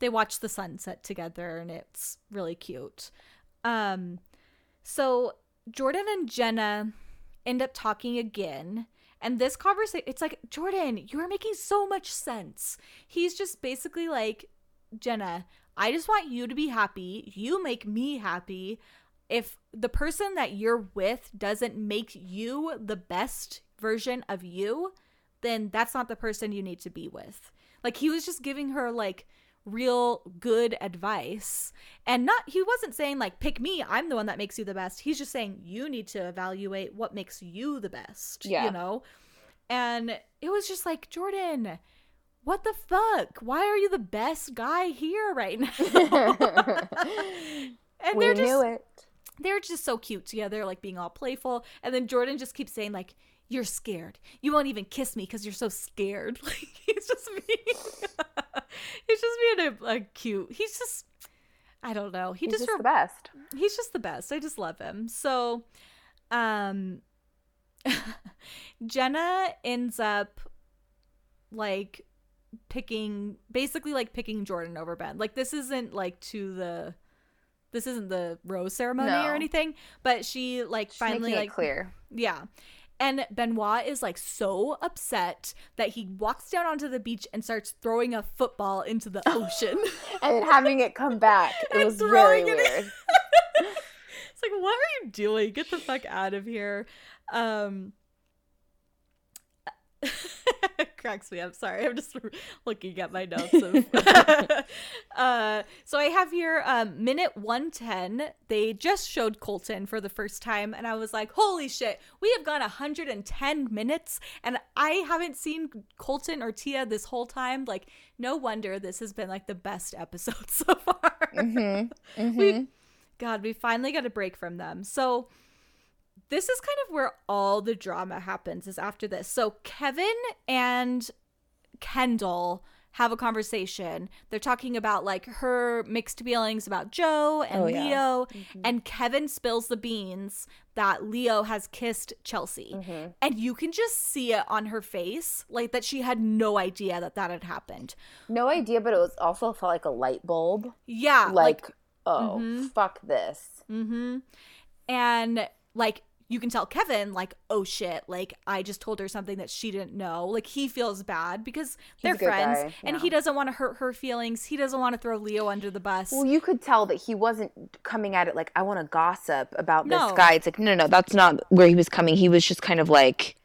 they watch the sunset together and it's really cute. Um so Jordan and Jenna end up talking again. And this conversation, it's like, Jordan, you are making so much sense. He's just basically like, Jenna, I just want you to be happy. You make me happy. If the person that you're with doesn't make you the best version of you, then that's not the person you need to be with. Like he was just giving her like real good advice. And not he wasn't saying like pick me, I'm the one that makes you the best. He's just saying you need to evaluate what makes you the best, Yeah. you know? And it was just like, Jordan, what the fuck? Why are you the best guy here right now? and we they're just knew it. they're just so cute together, like being all playful. And then Jordan just keeps saying, like, you're scared. You won't even kiss me because you're so scared. Like he's just being he's just being a, a cute. He's just I don't know. He He's just, just the best. he's just the best. I just love him. So um Jenna ends up like picking basically like picking Jordan over Ben. Like this isn't like to the this isn't the rose ceremony No. or anything, but she like Just finally like clear. yeah. And Benoit is like so upset that he walks down onto the beach and starts throwing a football into the ocean. and having it come back. It was very throwing it in. weird. it's like, what are you doing? Get the fuck out of here. Um cracks me up. Sorry, I'm just looking at my notes. Of, uh, so I have here um, minute 110. They just showed Colton for the first time, and I was like, holy shit, we have gone 110 minutes, and I haven't seen Colton or Tia this whole time. Like, no wonder this has been like the best episode so far. Mm-hmm. We, God, we finally got a break from them. So this is kind of where all the drama happens is after this. So Kevin and Kendall have a conversation. They're talking about like her mixed feelings about Joe and Oh, yeah. Leo, and Kevin spills the beans that Leo has kissed Chelsea. Mm-hmm. And you can just see it on her face, like that she had no idea that that had happened. No idea, but it was also felt like a light bulb. Yeah, Like, oh, Mhm. fuck this. Mm-hmm. And like you can tell Kevin, like, oh shit, like I just told her something that she didn't know. Like he feels bad because they're friends guy, and he doesn't want to hurt her feelings. He doesn't want to throw Leo under the bus. Well, you could tell that he wasn't coming at it like I want to gossip about this guy. It's like no, no, no, that's not where he was coming. He was just kind of like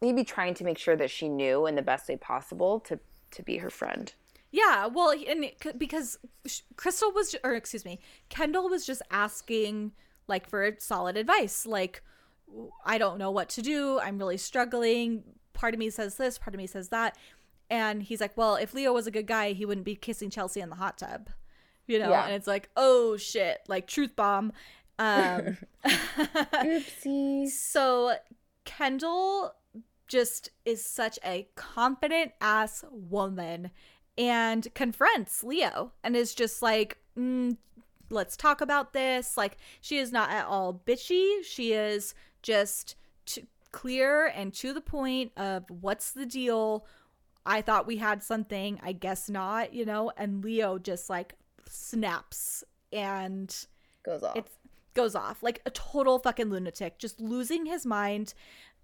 maybe trying to make sure that she knew in the best way possible to to be her friend. Yeah, well, and because Krystal was, or excuse me, Kendall was just asking like for solid advice. Like, I don't know what to do. I'm really struggling. Part of me says this, part of me says that, and he's like, "Well, if Leo was a good guy, he wouldn't be kissing Chelsea in the hot tub." You know, Yeah. and it's like, "Oh shit!" Like truth bomb. Um, Oopsies. so Kendall just is such a confident ass woman and confronts Leo and is just like, mm, let's talk about this. Like, she is not at all bitchy. She is just t- clear and to the point of what's the deal. I thought we had something. I guess not, you know? And Leo just like snaps and Goes off. it goes off like a total fucking lunatic, just losing his mind.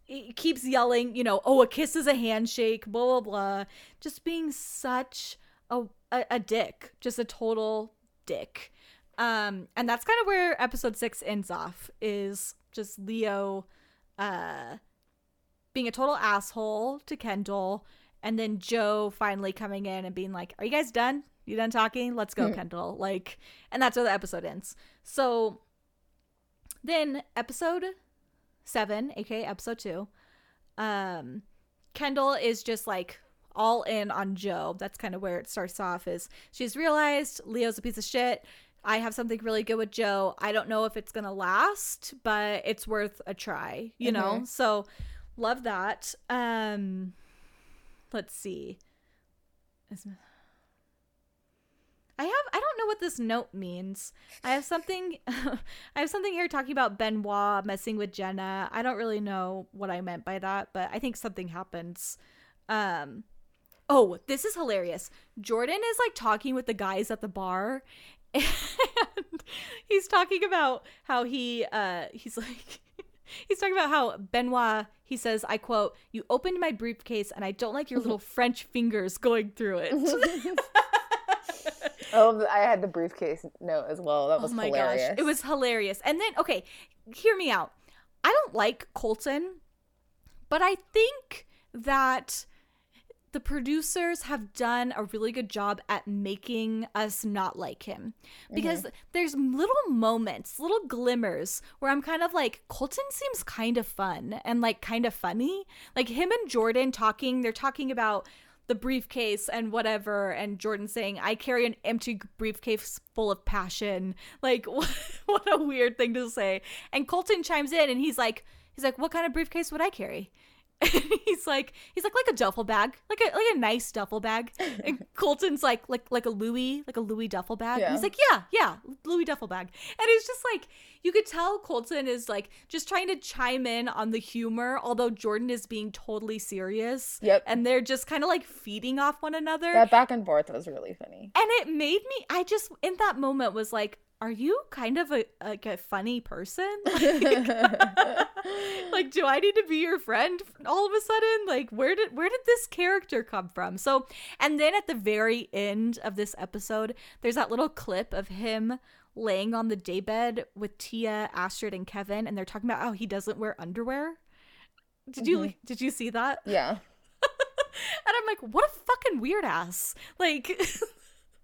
He keeps yelling, you know, oh, a kiss is a handshake, blah blah blah, just being such a a, a dick, just a total dick. Um, and that's kind of where episode six ends off. Is just Leo, uh, being a total asshole to Kendall, and then Joe finally coming in and being like, "Are you guys done? You done talking? Let's go, Kendall." Like, and that's where the episode ends. So then episode seven, aka episode two, um, Kendall is just like all in on Joe. That's kind of where it starts off. Is she's realized Leo's a piece of shit. I have something really good with Joe. I don't know if it's gonna last, but it's worth a try. You know, so love that. Um, let's see. I have I don't know what this note means. I have something I have something here talking about Benoit messing with Jenna. I don't really know what I meant by that, but I think something happens. Um Oh, this is hilarious. Jordan is like talking with the guys at the bar and he's talking about how he uh he's like He's talking about how Benoit, he says, I quote, You opened my briefcase and I don't like your little French fingers going through it. oh, I had the briefcase note as well. That was oh my hilarious. gosh. It was hilarious. And then, okay, hear me out. I don't like Colton, but I think that the producers have done a really good job at making us not like him. Because mm-hmm. there's little moments, little glimmers where I'm kind of like, Colton seems kind of fun and like kind of funny. Like him and Jordan talking, they're talking about the briefcase and whatever and Jordan saying I carry an empty briefcase full of passion. Like what, what a weird thing to say. And Colton chimes in and he's like he's like what kind of briefcase would I carry he's like he's like like a duffel bag like a like a nice duffel bag and colton's like like like a louis like a louis duffel bag Yeah. he's like yeah yeah louis duffel bag and it's just like you could tell colton is like just trying to chime in on the humor although jordan is being totally serious Yep. and they're just kind of like feeding off one another that back and forth was really funny. and it made me i just in that moment was like are you kind of a like a funny person? Like do i need to be your friend all of a sudden? Like where did where did this character come from? So and then at the very end of this episode there's that little clip of him laying on the daybed with tia astrid and kevin and they're talking about how he doesn't wear underwear. Did you mm-hmm. did you see that? Yeah. and I'm like, what a fucking weird ass. Like,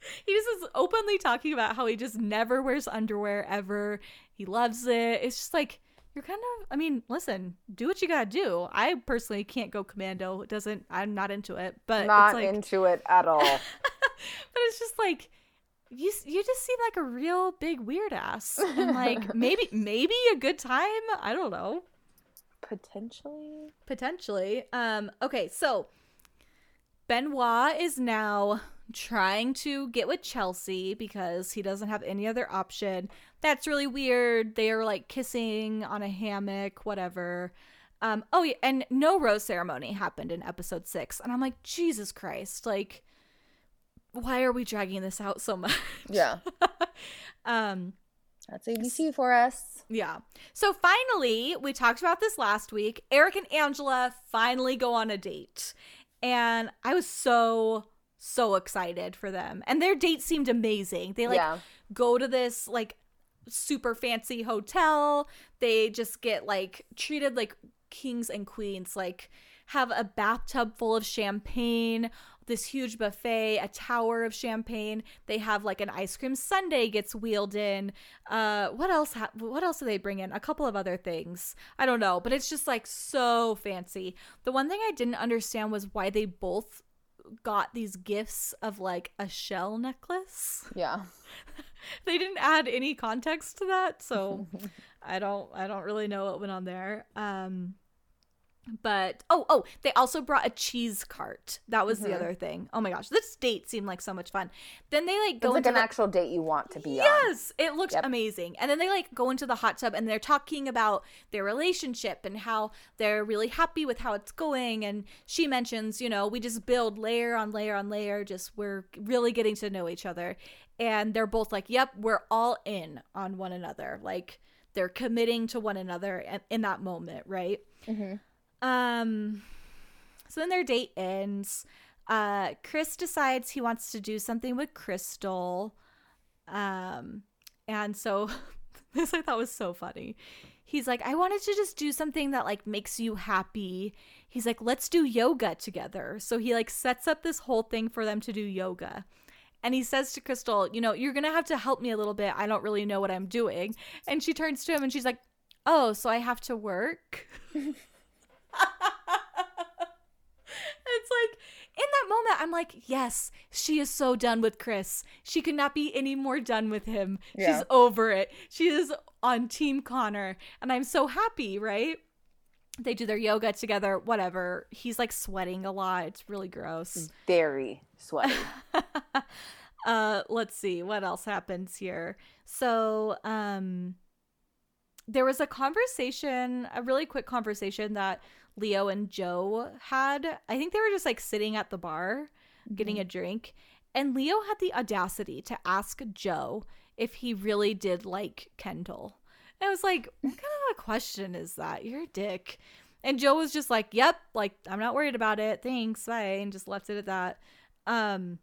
he just is openly talking about how he just never wears underwear ever. He loves it. It's just like, you're kind of, I mean, listen, do what you gotta do. I personally can't go commando. It doesn't, I'm not into it. But Not it's like, into it at all. but it's just like, you, you just seem like a real big weird ass. And like, maybe, maybe a good time. I don't know Potentially. potentially um okay so Benoit is now trying to get with Chelsea because he doesn't have any other option. That's really weird. They are like kissing on a hammock, whatever. Um, oh, yeah, and no rose ceremony happened in episode six. And I'm like, Jesus Christ, like, why are we dragging this out so much? Yeah. um, That's ABC for us. yeah. So finally, we talked about this last week. Eric and Angela finally go on a date. And I was so, so excited for them. And their date seemed amazing. They like Yeah. go to this like super fancy hotel. They just get like treated like kings and queens, like have a bathtub full of champagne, this huge buffet, a tower of champagne. They have like an ice cream sundae gets wheeled in. Uh what else ha- what else do they bring in? A couple of other things. I don't know, but it's just like so fancy. The one thing I didn't understand was why they both got these gifts of like a shell necklace Yeah. they didn't add any context to that so i don't i don't really know what went on there um but oh oh they also brought a cheese cart that was the Mhm. other thing oh my gosh this date seemed like so much fun then they like It's go like into an the- actual date you want to be on. Yes, it looked Yep. amazing. And then they like go into the hot tub and they're talking about their relationship and how they're really happy with how it's going. And she mentions, you know, we just build layer on layer on layer, just we're really getting to know each other. And they're both like, yep, we're all in on one another. Like they're committing to one another in, in that moment, right? Mhm. Um, so then their date ends. Uh, Chris decides he wants to do something with Krystal. Um, and so this I thought was so funny. He's like, I wanted to just do something that like makes you happy. He's like, let's do yoga together. So he like sets up this whole thing for them to do yoga. And he says to Krystal, you know, you're going to have to help me a little bit. I don't really know what I'm doing. And she turns to him and she's like, oh, so I have to work? it's like in that moment i'm like yes she is so done with chris. She could not be any more done with him. Yeah. she's over it. She is on team connor and i'm so happy right? They do their yoga together whatever. He's like sweating a lot. It's really gross. Very sweaty. uh let's see. What else happens here? So um there was a conversation a really quick conversation that leo and joe had i think they were just like sitting at the bar getting a drink and leo had the audacity to ask joe if he really did like kendall and i was like what kind of a question is that you're a dick and joe was just like yep like i'm not worried about it thanks bye and just left it at that um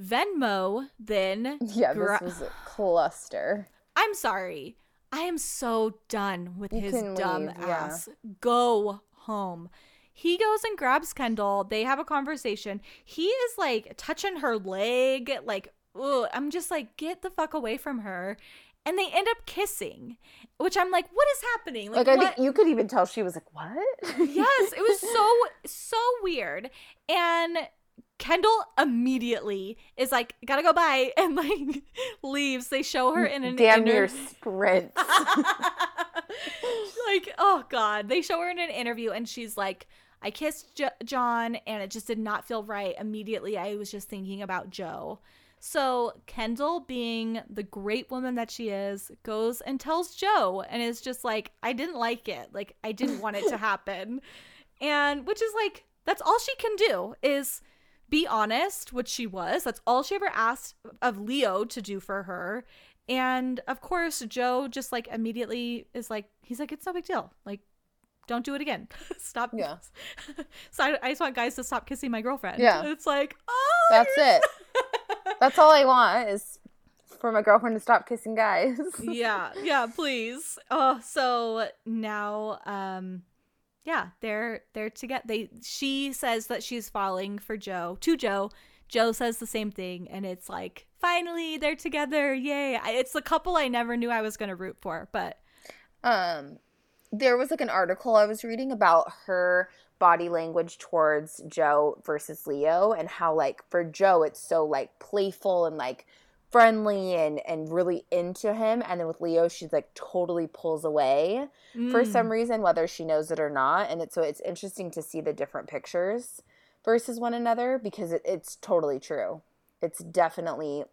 venmo then yeah, gra- this was a cluster. I'm sorry. I am so done with You his dumb leave, yeah. ass. Go home. He goes and grabs Kendall. They have a conversation. He is like touching her leg. Like, ugh, I'm just like, get the fuck away from her. And they end up kissing, which I'm like, what is happening? Like, I what? think you could even tell she was like, "What?" yes, it was so so weird. And Kendall immediately is like, gotta go bye, and like leaves. They show her in an Damn inter- near sprint. like, oh god, they show her in an interview, and she's like, I kissed jo- John, and it just did not feel right. Immediately, I was just thinking about Joe. So Kendall, being the great woman that she is, goes and tells Joe, and is just like, I didn't like it. Like, I didn't want it to happen. And which is like, that's all she can do is be honest, which she was. That's all she ever asked of Leo to do for her. And of course, Joe just like immediately is like, he's like, it's no big deal. Like, don't do it again. stop. Yeah. so I, I just want guys to stop kissing my girlfriend. Yeah. It's like, oh, That's it. That's all I want is for my girlfriend to stop kissing guys. yeah yeah please oh so now um yeah they're they're together they she says that she's falling for joe to joe. Joe says the same thing and it's like finally they're together yay. I, it's the couple i never knew i was gonna root for but um there was like an article I was reading about her body language towards Joe versus Leo and how like for Joe it's so like playful and like friendly and and really into him and then with Leo she's like totally pulls away for mm, some reason whether she knows it or not and it's so it's interesting to see the different pictures versus one another because it, it's totally true. It's definitely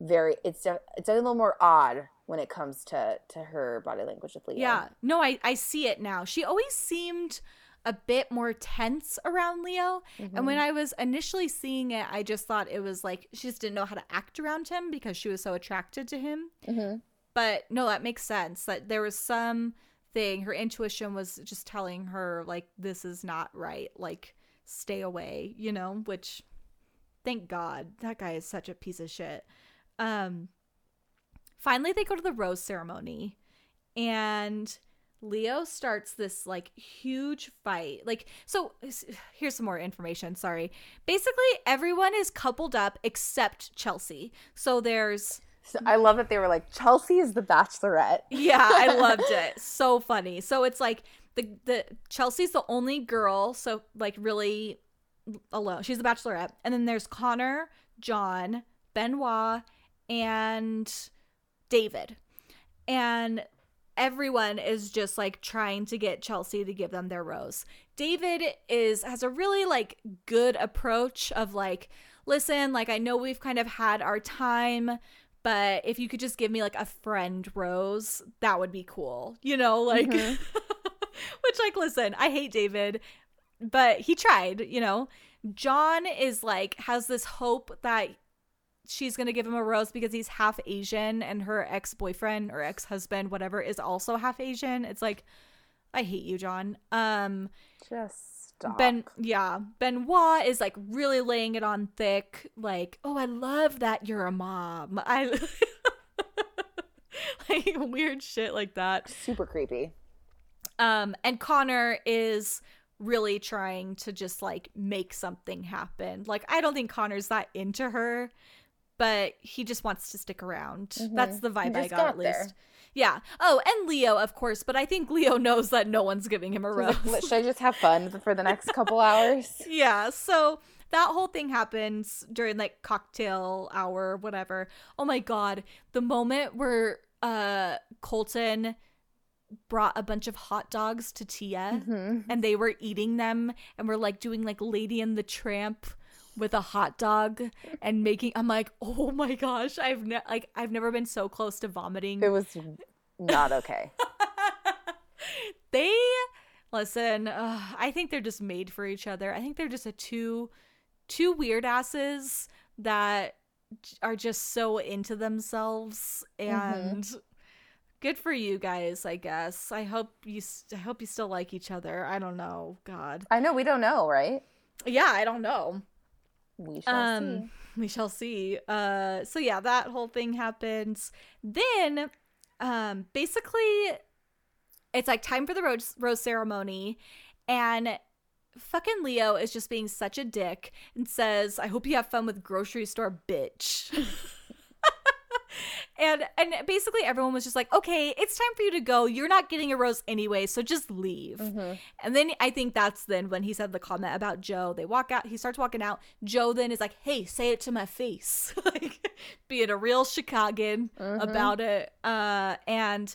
very it's de- it's a little more odd when it comes to to her body language with Leo. Yeah. No, I I see it now. She always seemed a bit more tense around Leo. Mm-hmm. And when I was initially seeing it, I just thought it was like she just didn't know how to act around him because she was so attracted to him. Mm-hmm. But no, that makes sense. That there was some thing her intuition was just telling her like this is not right. Like stay away, you know, which thank God. That guy is such a piece of shit. Um finally they go to the rose ceremony and Leo starts this like huge fight. Like, so here's some more information. Sorry. Basically, everyone is coupled up except Chelsea. So there's, So I love that they were like Chelsea is the bachelorette. yeah, I loved it. So funny. So it's like the the Chelsea's the only girl, so like really alone. She's the bachelorette, and then there's Connor, John, Benoit, and David, and everyone is just like trying to get Chelsea to give them their rose. David is has a really like good approach of like listen, like I know we've kind of had our time, but if you could just give me like a friend rose, that would be cool. You know, like mm-hmm. which like listen, I hate David, but he tried, you know. John is like has this hope that she's going to give him a rose because he's half Asian and her ex-boyfriend or ex-husband whatever is also half Asian. It's like I hate you, John. Um Just stop. Ben yeah, Benoit is like really laying it on thick like, "Oh, I love that you're a mom." I like weird shit like that. super creepy. Um, and Connor is really trying to just like make something happen. Like, I don't think Connor's that into her, but he just wants to stick around. That's the vibe I got, got at least. there. Yeah. Oh, and Leo, of course, but I think Leo knows that no one's giving him a rose. Like, Should I just have fun for the next couple hours? yeah. So that whole thing happens during like cocktail hour, whatever. Oh my god, the moment where uh Colton brought a bunch of hot dogs to Tia and they were eating them and were like doing like Lady and the Tramp with a hot dog and making I'm like, "Oh my gosh, I've ne- like I've never been so close to vomiting." It was not okay. they listen uh, i think they're just made for each other i think they're just a two two weird asses that are just so into themselves and good for you guys i guess i hope you I hope you still like each other i don't know god I know we don't know, right? yeah i don't know We shall um see. we shall see. Uh so yeah that whole thing happens. Then um basically it's like time for the rose rose ceremony and fucking leo is just being such a dick and says i hope you have fun with grocery store bitch and and basically everyone was just like okay it's time for you to go you're not getting a rose anyway so just leave and then I think that's then when he said the comment about Joe. They walk out, he starts walking out. Joe then is like, hey, say it to my face. like being a real Chicagan about it. Uh and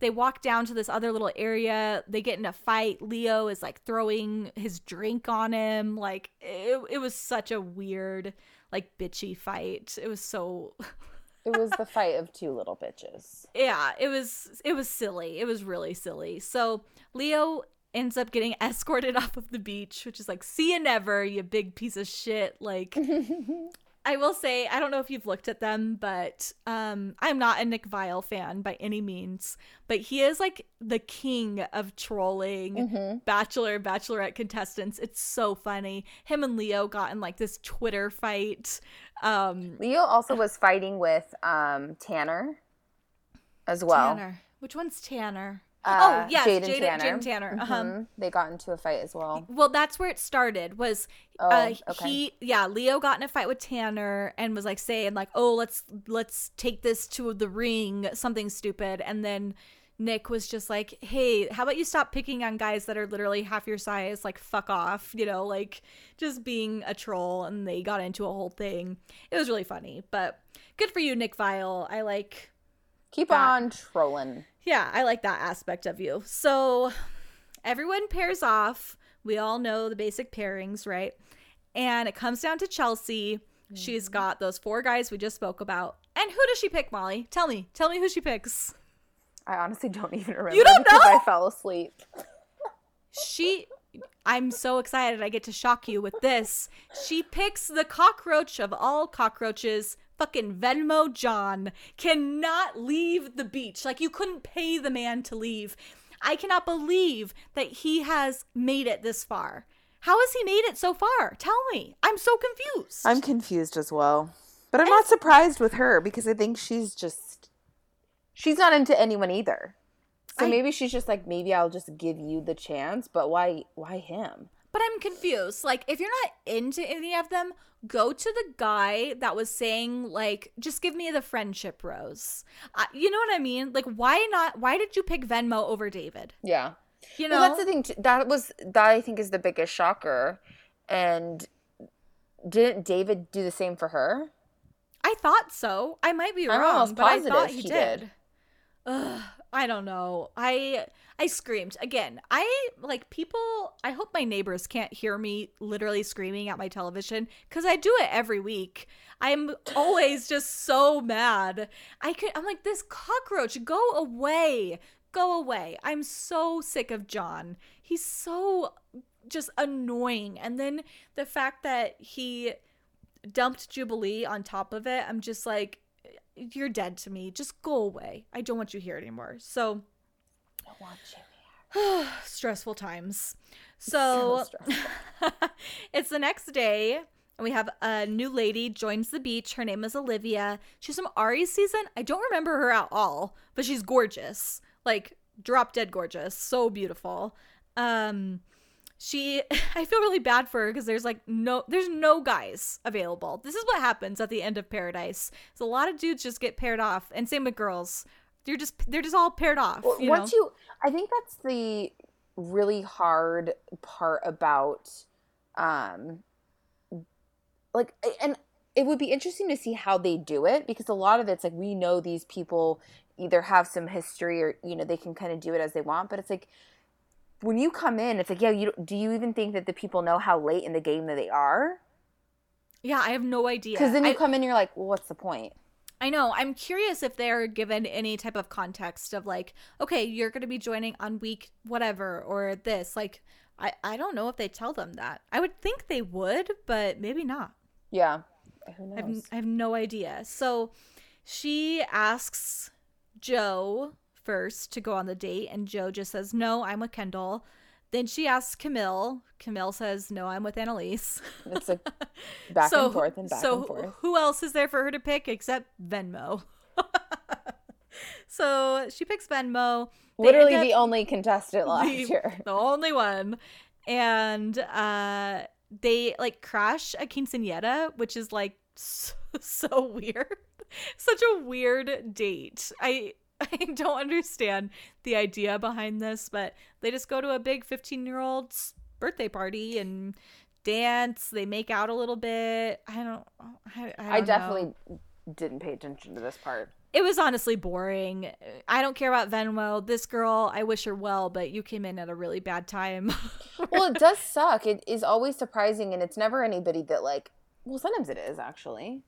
they walk down to this other little area. They get in a fight. Leo is like throwing his drink on him. Like it, it was such a weird, like bitchy fight. It was so It was the fight of two little bitches. yeah it was it was silly. It was really silly. So leo ends up getting escorted off of the beach which is like see you never you big piece of shit. Like i will say i don't know if you've looked at them but um i'm not a nick viall fan by any means but he is like the king of trolling bachelor bachelorette contestants. It's so funny. Him and leo got in like this twitter fight um Leo also was fighting with um, Tanner as well. tanner. Which one's tanner Uh, oh yes Jade Jade, and Tanner. Jade and Tanner. Uh-huh. Mhm. They got into a fight as well. Well, that's where it started. Was Oh, uh, okay. he? Yeah, Leo got in a fight with Tanner and was like saying like, "Oh, let's let's take this to the ring," something stupid, and then Nick was just like, "Hey, how about you stop picking on guys that are literally half your size? Like, fuck off, you know, like just being a troll." And they got into a whole thing. It was really funny, but good for you, Nick Viall. I like Keep That- on trolling. yeah, I like that aspect of you. So everyone pairs off We all know the basic pairings, right? And it comes down to Chelsea. She's mm-hmm. got those four guys we just spoke about. And who does she pick, Molly? Tell me. Tell me who she picks. I honestly don't even remember You don't know? I fell asleep. She I'm so excited I get to shock you with this. She picks the cockroach of all cockroaches, fucking Venmo John. Cannot leave the beach. Like you couldn't pay the man to leave. I cannot believe that he has made it this far. How has he made it so far? Tell me. I'm so confused. I'm confused as well. But I'm not surprised with her because I think she's just she's not into anyone either. So I- maybe she's just like maybe I'll just give you the chance, but why why him? But I'm confused. Like, if you're not into any of them, go to the guy that was saying, like, just give me the friendship rose. Uh, you know what I mean? Like, why not? Why did you pick Venmo over David? Yeah. You know, Well, that's the thing. Too. That was that I think is the biggest shocker. And didn't David do the same for her? I thought so. I might be wrong, but I thought he, he did. did. Ugh, I don't know. I I screamed again. I like people. I hope my neighbors can't hear me literally screaming at my television because I do it every week. I'm always just so mad. I could. I'm like this cockroach. Go away. Go away. I'm so sick of John. He's so just annoying. And then the fact that he dumped Jubilee on top of it, I'm just like, you're dead to me. Just go away. I don't want you here anymore. So I want you. stressful times. So, stressful. it's the next day. And we have a new lady joins the beach. Her name is Olivia. She's from Arie's season. I don't remember her at all, but she's gorgeous. Like drop dead gorgeous. So beautiful. Um she I feel really bad for her because there's like no there's no guys available. This is what happens at the end of Paradise. So a lot of dudes just get paired off and same with girls. They're just they're just all paired off. Well, you once know? you i think that's the really hard part about um like and it would be interesting to see how they do it because a lot of it's like we know these people either have some history or you know they can kind of do it as they want but it's like when you come in it's like yeah you do you even think that the people know how late in the game that they are Yeah, I have no idea. because then you I- come in and you're like well what's the point I know. I'm curious if they're given any type of context of like, okay, you're going to be joining on week whatever or this. Like, I I don't know if they tell them that. I would think they would, but maybe not. yeah who I have, knows I have no idea. So she asks Joe first to go on the date, and Joe just says, No, I'm with Kendall. Then she asks Kamil. Kamil says, No, I'm with Annaliese. it's like back so, and forth and back so and forth who else is there for her to pick except Venmo? so she picks Venmo. They literally the only contestant last the- year the only one. And uh they like crash a quinceanera, which is like so, so weird. Such a weird date. I I don't understand the idea behind this, but they just go to a big 15 year old's birthday party and dance. They make out a little bit. I don't. I, I, I don't know. definitely didn't pay attention to this part. It was honestly boring. I don't care about Venmo. This girl, I wish her well, but you came in at a really bad time. Well, it does suck. It is always surprising, and it's never anybody that like. Well, sometimes it is actually,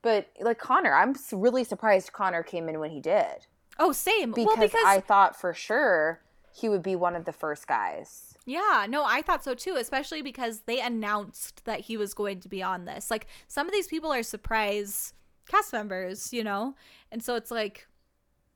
but like Connor, I'm really surprised Connor came in when he did oh, same. because, well, because I thought for sure he would be one of the first guys. Yeah, no, I thought so too, especially because they announced that he was going to be on this. Like some of these people are surprise cast members, you know? And so it's like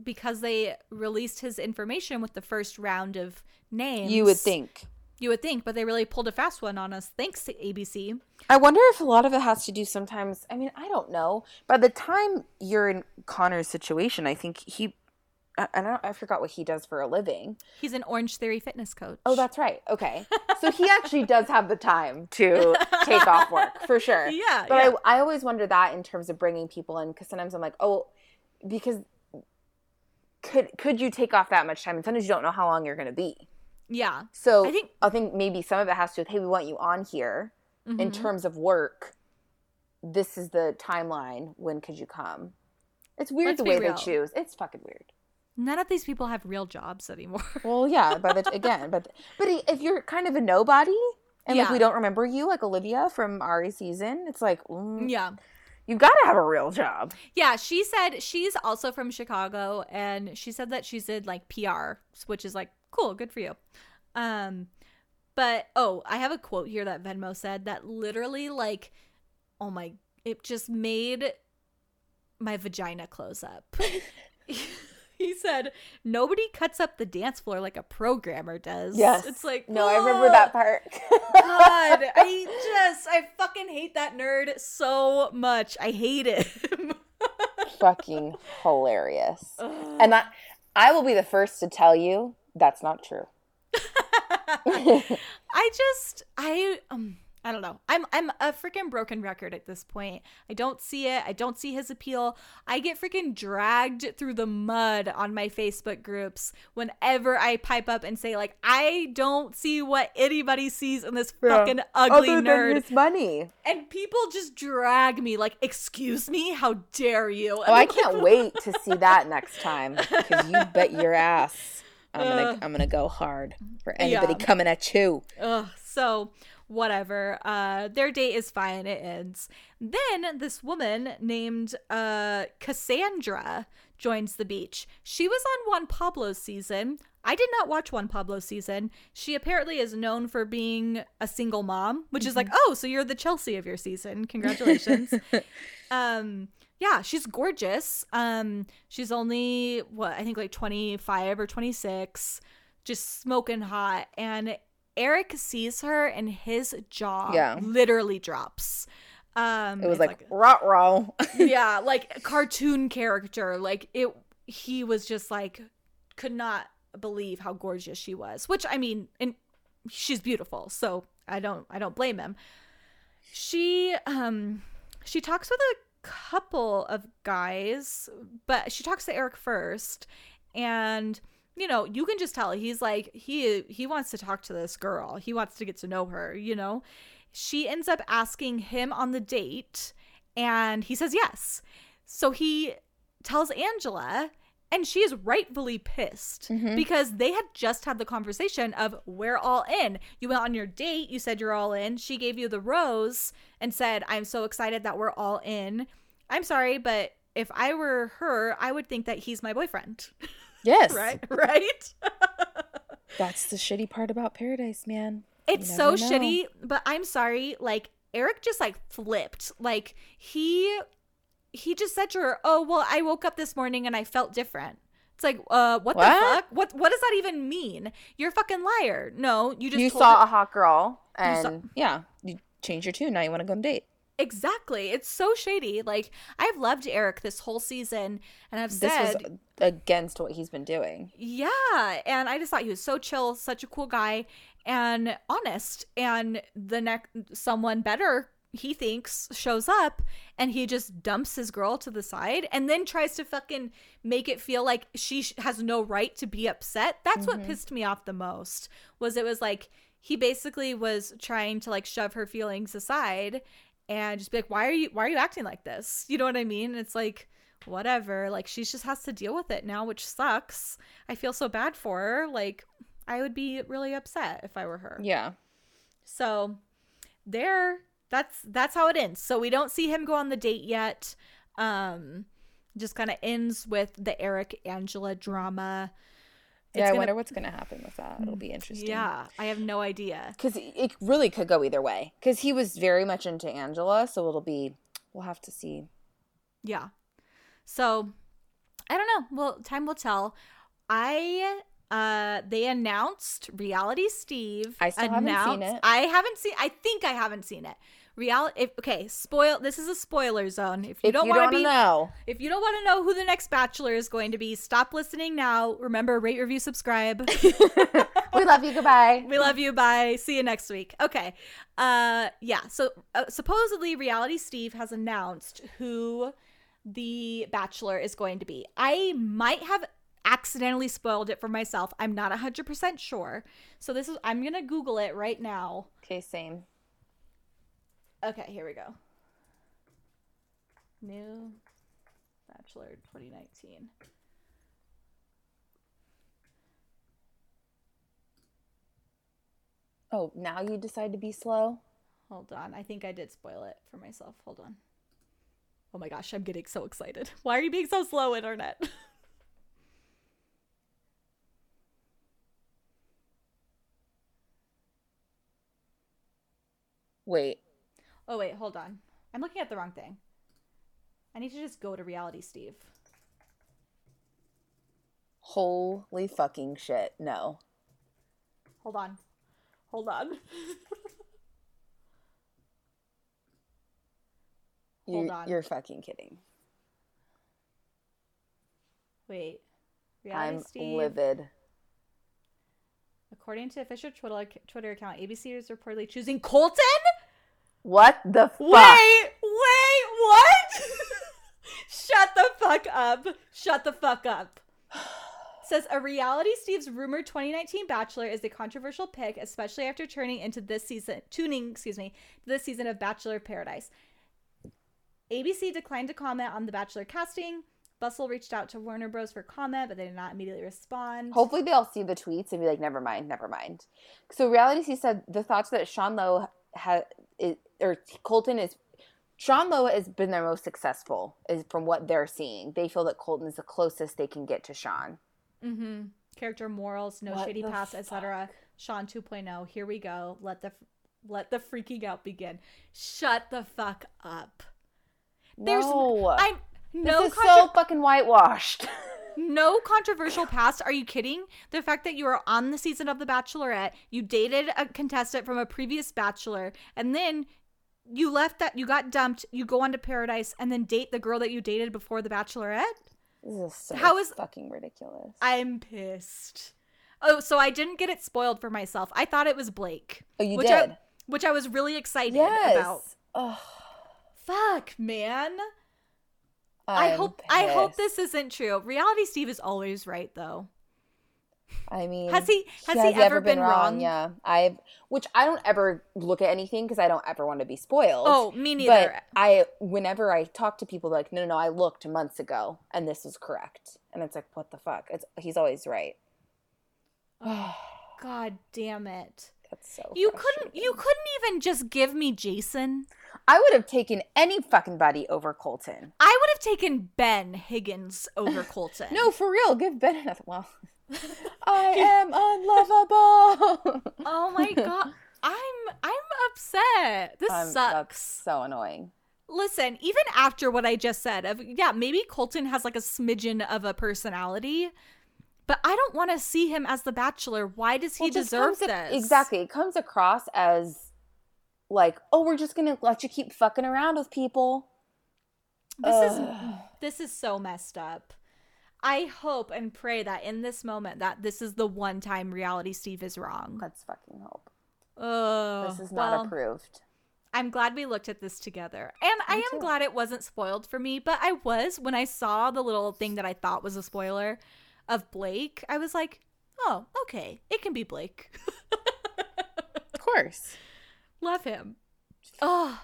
because they released his information with the first round of names. You would think. You would think, but they really pulled a fast one on us. Thanks to ABC. I wonder if a lot of it has to do sometimes. I mean, I don't know. By the time you're in Connor's situation, I think he. I, I don't. I forgot what he does for a living. He's an Orange Theory fitness coach. Oh, that's right. Okay. So he actually does have the time to take off work for sure. Yeah, But yeah. I, I always wonder that in terms of bringing people in because sometimes I'm like, oh, because could could you take off that much time? And sometimes you don't know how long you're going to be. yeah. So I think- I think maybe some of it has to do with hey, we want you on here in Mhm. terms of work. This is the timeline. When could you come? It's weird Let's the way real. they choose. It's fucking weird. None of these people have real jobs anymore. Well, yeah, but the again, but but if you're kind of a nobody and like we don't remember you, like Olivia from Arie season, it's like mm, yeah. you've got to have a real job. Yeah, she said she's also from Chicago and she said that she's in like PR, which is like cool, good for you. Um but oh, I have a quote here that Venmo said that literally like oh my it just made my vagina close up. he said, "Nobody cuts up the dance floor like a programmer does." Yes, It's like no, I remember "Oh, that part. God, I just I fucking hate that nerd so much. I hate him. Fucking hilarious. And I, I will be the first to tell you that's not true. I just I um I don't know. I'm I'm a freaking broken record at this point. I don't see it. I don't see his appeal. I get freaking dragged through the mud on my Facebook groups whenever I pipe up and say like I don't see what anybody sees in this Yeah. fucking ugly Other than nerd. his money. And people just drag me like, "Excuse me, how dare you?" Oh, I can't wait to see that next time because you bet your ass. I'm gonna Ugh. I'm gonna go hard for anybody Yeah. coming at you. Ugh, so whatever. Uh their date is fine, it ends. Then this woman named uh Cassandra joins the beach. She was on Juan Pablo's season. I did not watch Juan Pablo's season. She apparently is known for being a single mom, which is like, oh, so you're the Chelsea of your season. Congratulations. um yeah she's gorgeous um she's only what i think like 25 or 26 just smoking hot and eric sees her and his jaw Yeah. literally drops um It was it's like, rot row. yeah like cartoon character like it he was just like could not believe how gorgeous she was which i mean and she's beautiful so i don't i don't blame him she um she talks with a couple of guys but she talks to eric first and you know you can just tell he's like he he wants to talk to this girl. He wants to get to know her you know? She ends up asking him on the date and he says yes. So he tells angela and she is rightfully pissed mm-hmm. because they had just had the conversation of we're all in. You went on your date you said you're all in. She gave you the rose and said i'm so excited that we're all in. I'm sorry but if i were her i would think that he's my boyfriend yes. right right That's the shitty part about paradise, man. It's so know. shitty, but I'm sorry. Like Eric just like flipped. Like he he just said to her, "Oh well, I woke up this morning and I felt different." It's like, uh, what, the fuck? What what does that even mean? You're a fucking liar. No, you just You told saw her- a hot girl and saw- yeah, you changed your tune. Now you want to go on a date. Exactly. It's so shady. Like I've loved Eric this whole season, and I've This said, was against what he's been doing. Yeah, and I just thought he was so chill, such a cool guy, and honest. And the next someone better he thinks shows up, and he just dumps his girl to the side, and then tries to fucking make it feel like she sh- has no right to be upset. That's what mm-hmm. pissed me off the most. Was it was like he basically was trying to like shove her feelings aside and just be like, "Why are you? Why are you acting like this?" You know what I mean? And it's like whatever like she just has to deal with it now which sucks i feel so bad for her like i would be really upset if i were her Yeah. so there that's that's how it ends so we don't see him go on the date yet um just kind of ends with the eric angela drama Yeah, I gonna- wonder what's going to happen with that. It'll be interesting. yeah i have no idea Because it really could go either way. Because he was very much into Angela. So it'll be, we'll have to see. Yeah. So I don't know. Well, time will tell. I uh they announced Reality Steve. I still haven't seen it. I haven't seen I think I haven't seen it. Reality if, okay, spoil this is a spoiler zone. If you If don't want to be know, if you don't want to know who the next bachelor is going to be, stop listening now. Remember rate review subscribe. we love you. Goodbye. We love you. Bye. See you next week. Okay. Uh yeah, so uh, supposedly Reality Steve has announced who the bachelor is going to be. I might have accidentally spoiled it for myself. I'm not 100% sure. So this is I'm going to google it right now. Okay, same. Okay, here we go. New Bachelor 2019. Oh, now you decide to be slow? Hold on. I think I did spoil it for myself. Hold on. Oh my gosh, I'm getting so excited. Why are you being so slow, internet? Wait, oh wait, hold on. I'm looking at the wrong thing. I need to just go to reality, Steve. Holy fucking shit. No. Hold on. Hold on. Hold You, on. You're fucking kidding. Wait. Reality I'm Steve. livid. According to official Twitter, Twitter account, ABC is reportedly choosing Colton? What the fuck? Wait, wait, what? Shut the fuck up. Shut the fuck up. Says a reality Steve's rumored 2019 Bachelor is a controversial pick, especially after turning into this season tuning, excuse me, this season of Bachelor Paradise. ABC declined to comment on the Bachelor casting. Bustle reached out to Warner Bros. for comment, but they did not immediately respond. Hopefully they'll see the tweets and be like, never mind, never mind. So reality C said the thoughts that Sean Lowe had, or Colton is, Sean Lowe has been their most successful, is from what they're seeing. They feel that Colton is the closest they can get to Sean. Mm-hmm. Character morals, no What shady the past, etc. Sean 2.0. Here we go. Let the let the freaking out begin. Shut the fuck up. There's no, I'm no this is contro- so fucking whitewashed. no controversial past. Are you kidding? The fact that you were on the season of The Bachelorette, you dated a contestant from a previous Bachelor, and then you left that you got dumped, you go on to Paradise, and then date the girl that you dated before The Bachelorette? this is so How is- fucking ridiculous. I'm pissed. Oh, so I didn't get it spoiled for myself. I thought it was Blake. oh, you which did? I, which I was really excited yes. about. Ugh, Fuck, man. I I'm hope I hope this isn't true. Reality Steve is always right though. I mean, Has he has he, ever been, wrong? Yeah, I've which I don't ever look at anything because I don't ever want to be spoiled. Oh, me neither. But I, whenever I talk to people, like, no, no, no, I looked months ago and this was correct, and it's like, what the fuck? It's he's always right. Oh, God damn it. That's so. You couldn't you couldn't even just give me Jason. I would have taken any fucking buddy over Colton. I would have taken Ben Higgins over Colton. No, for real, give Ben another. Well, I am unlovable. Oh my god. I'm I'm upset. This Um, sucks. So annoying. Listen, even after what I just said, of yeah, maybe Colton has like a smidgen of a personality, but I don't want to see him as the Bachelor. Why does he Well, deserve comes ac- this? exactly. It comes across as like, oh, we're just gonna let you keep fucking around with people. This is this is so messed up. I hope and pray that in this moment that this is the one time reality Steve is wrong. Let's fucking hope. Oh, This is not well, approved. I'm glad we looked at this together. And I am too. glad it wasn't spoiled for me, but I was when I saw the little thing that I thought was a spoiler of Blake. I was like, "Oh, okay. It can be Blake." Of course. Love him. Oh.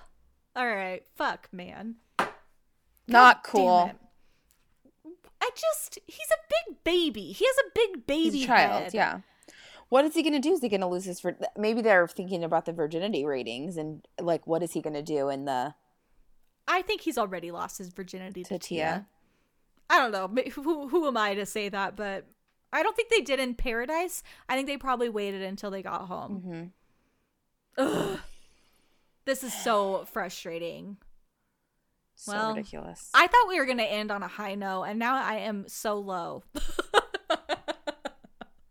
All right. Fuck, man. Not Damn cool. I just he's a big baby. He has a big baby He's a child, head. yeah. What is he going to do? Is he going to lose his? Vir- Maybe they're thinking about the virginity ratings and like, what is he going to do in the I think he's already lost his virginity to, to Tia. Tia? I don't know. Who who am I to say that? But I don't think they did in Paradise. I think they probably waited until they got home. Mm-hmm. Ugh. This is so frustrating. So Well, ridiculous. I thought we were gonna end on a high note, and now I am so low.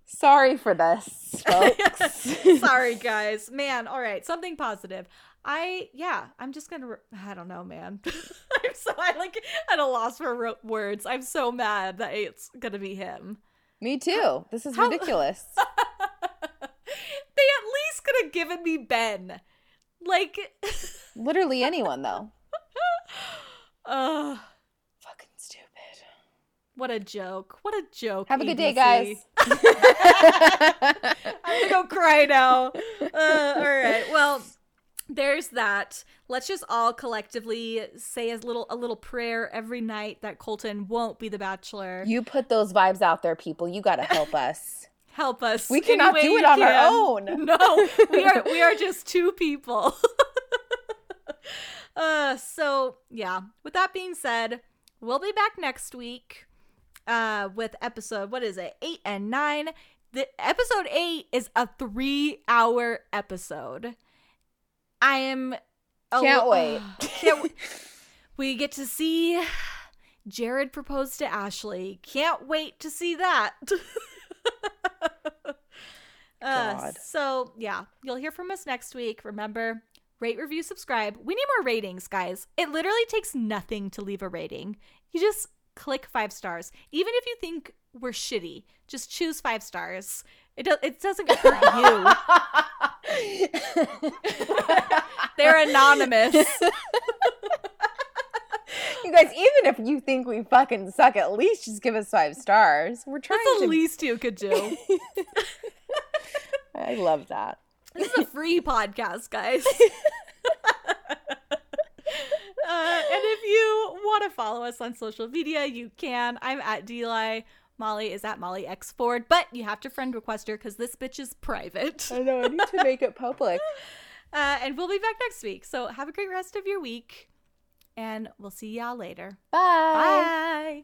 Sorry for this, folks. Sorry, guys. Man, all right, something positive. I yeah, I'm just gonna. Re- I don't know, man. I'm so I like at a loss for words. I'm so mad that it's gonna be him. Me too. This is How- ridiculous. they at least could have given me Ben. Like, Literally anyone though. uh, Fucking stupid. what a joke! What a joke! Have a good day, guys. I'm gonna go cry now. Uh, all right. Well, there's that. Let's just all collectively say a little a little prayer every night that Colton won't be the Bachelor. you put those vibes out there, people. You got to help us. help us. We cannot do it on our can. own. No, we are we are just two people. uh so yeah, with that being said, we'll be back next week uh with episode what is it? 8 and 9. The episode 8 is a 3-hour episode. I am Can't wait. can't w- we get to see Jared propose to Ashley. Can't wait to see that. Uh, so yeah, you'll hear from us next week. Remember, rate, review, subscribe. We need more ratings, guys. It literally takes nothing to leave a rating. You just click five stars. Even if you think we're shitty, just choose five stars. It do- it doesn't hurt you. They're anonymous. you guys, even if you think we fucking suck, at least just give us five stars. We're trying That's the to. least you could do. I love that. This is a free podcast, guys. uh, and if you want to follow us on social media, you can. I'm at Deli. Molly is at Molly X Ford, but you have to friend request her because this bitch is private. I know. I need to make it public. Uh, and we'll be back next week. So have a great rest of your week, and we'll see y'all later. Bye. Bye.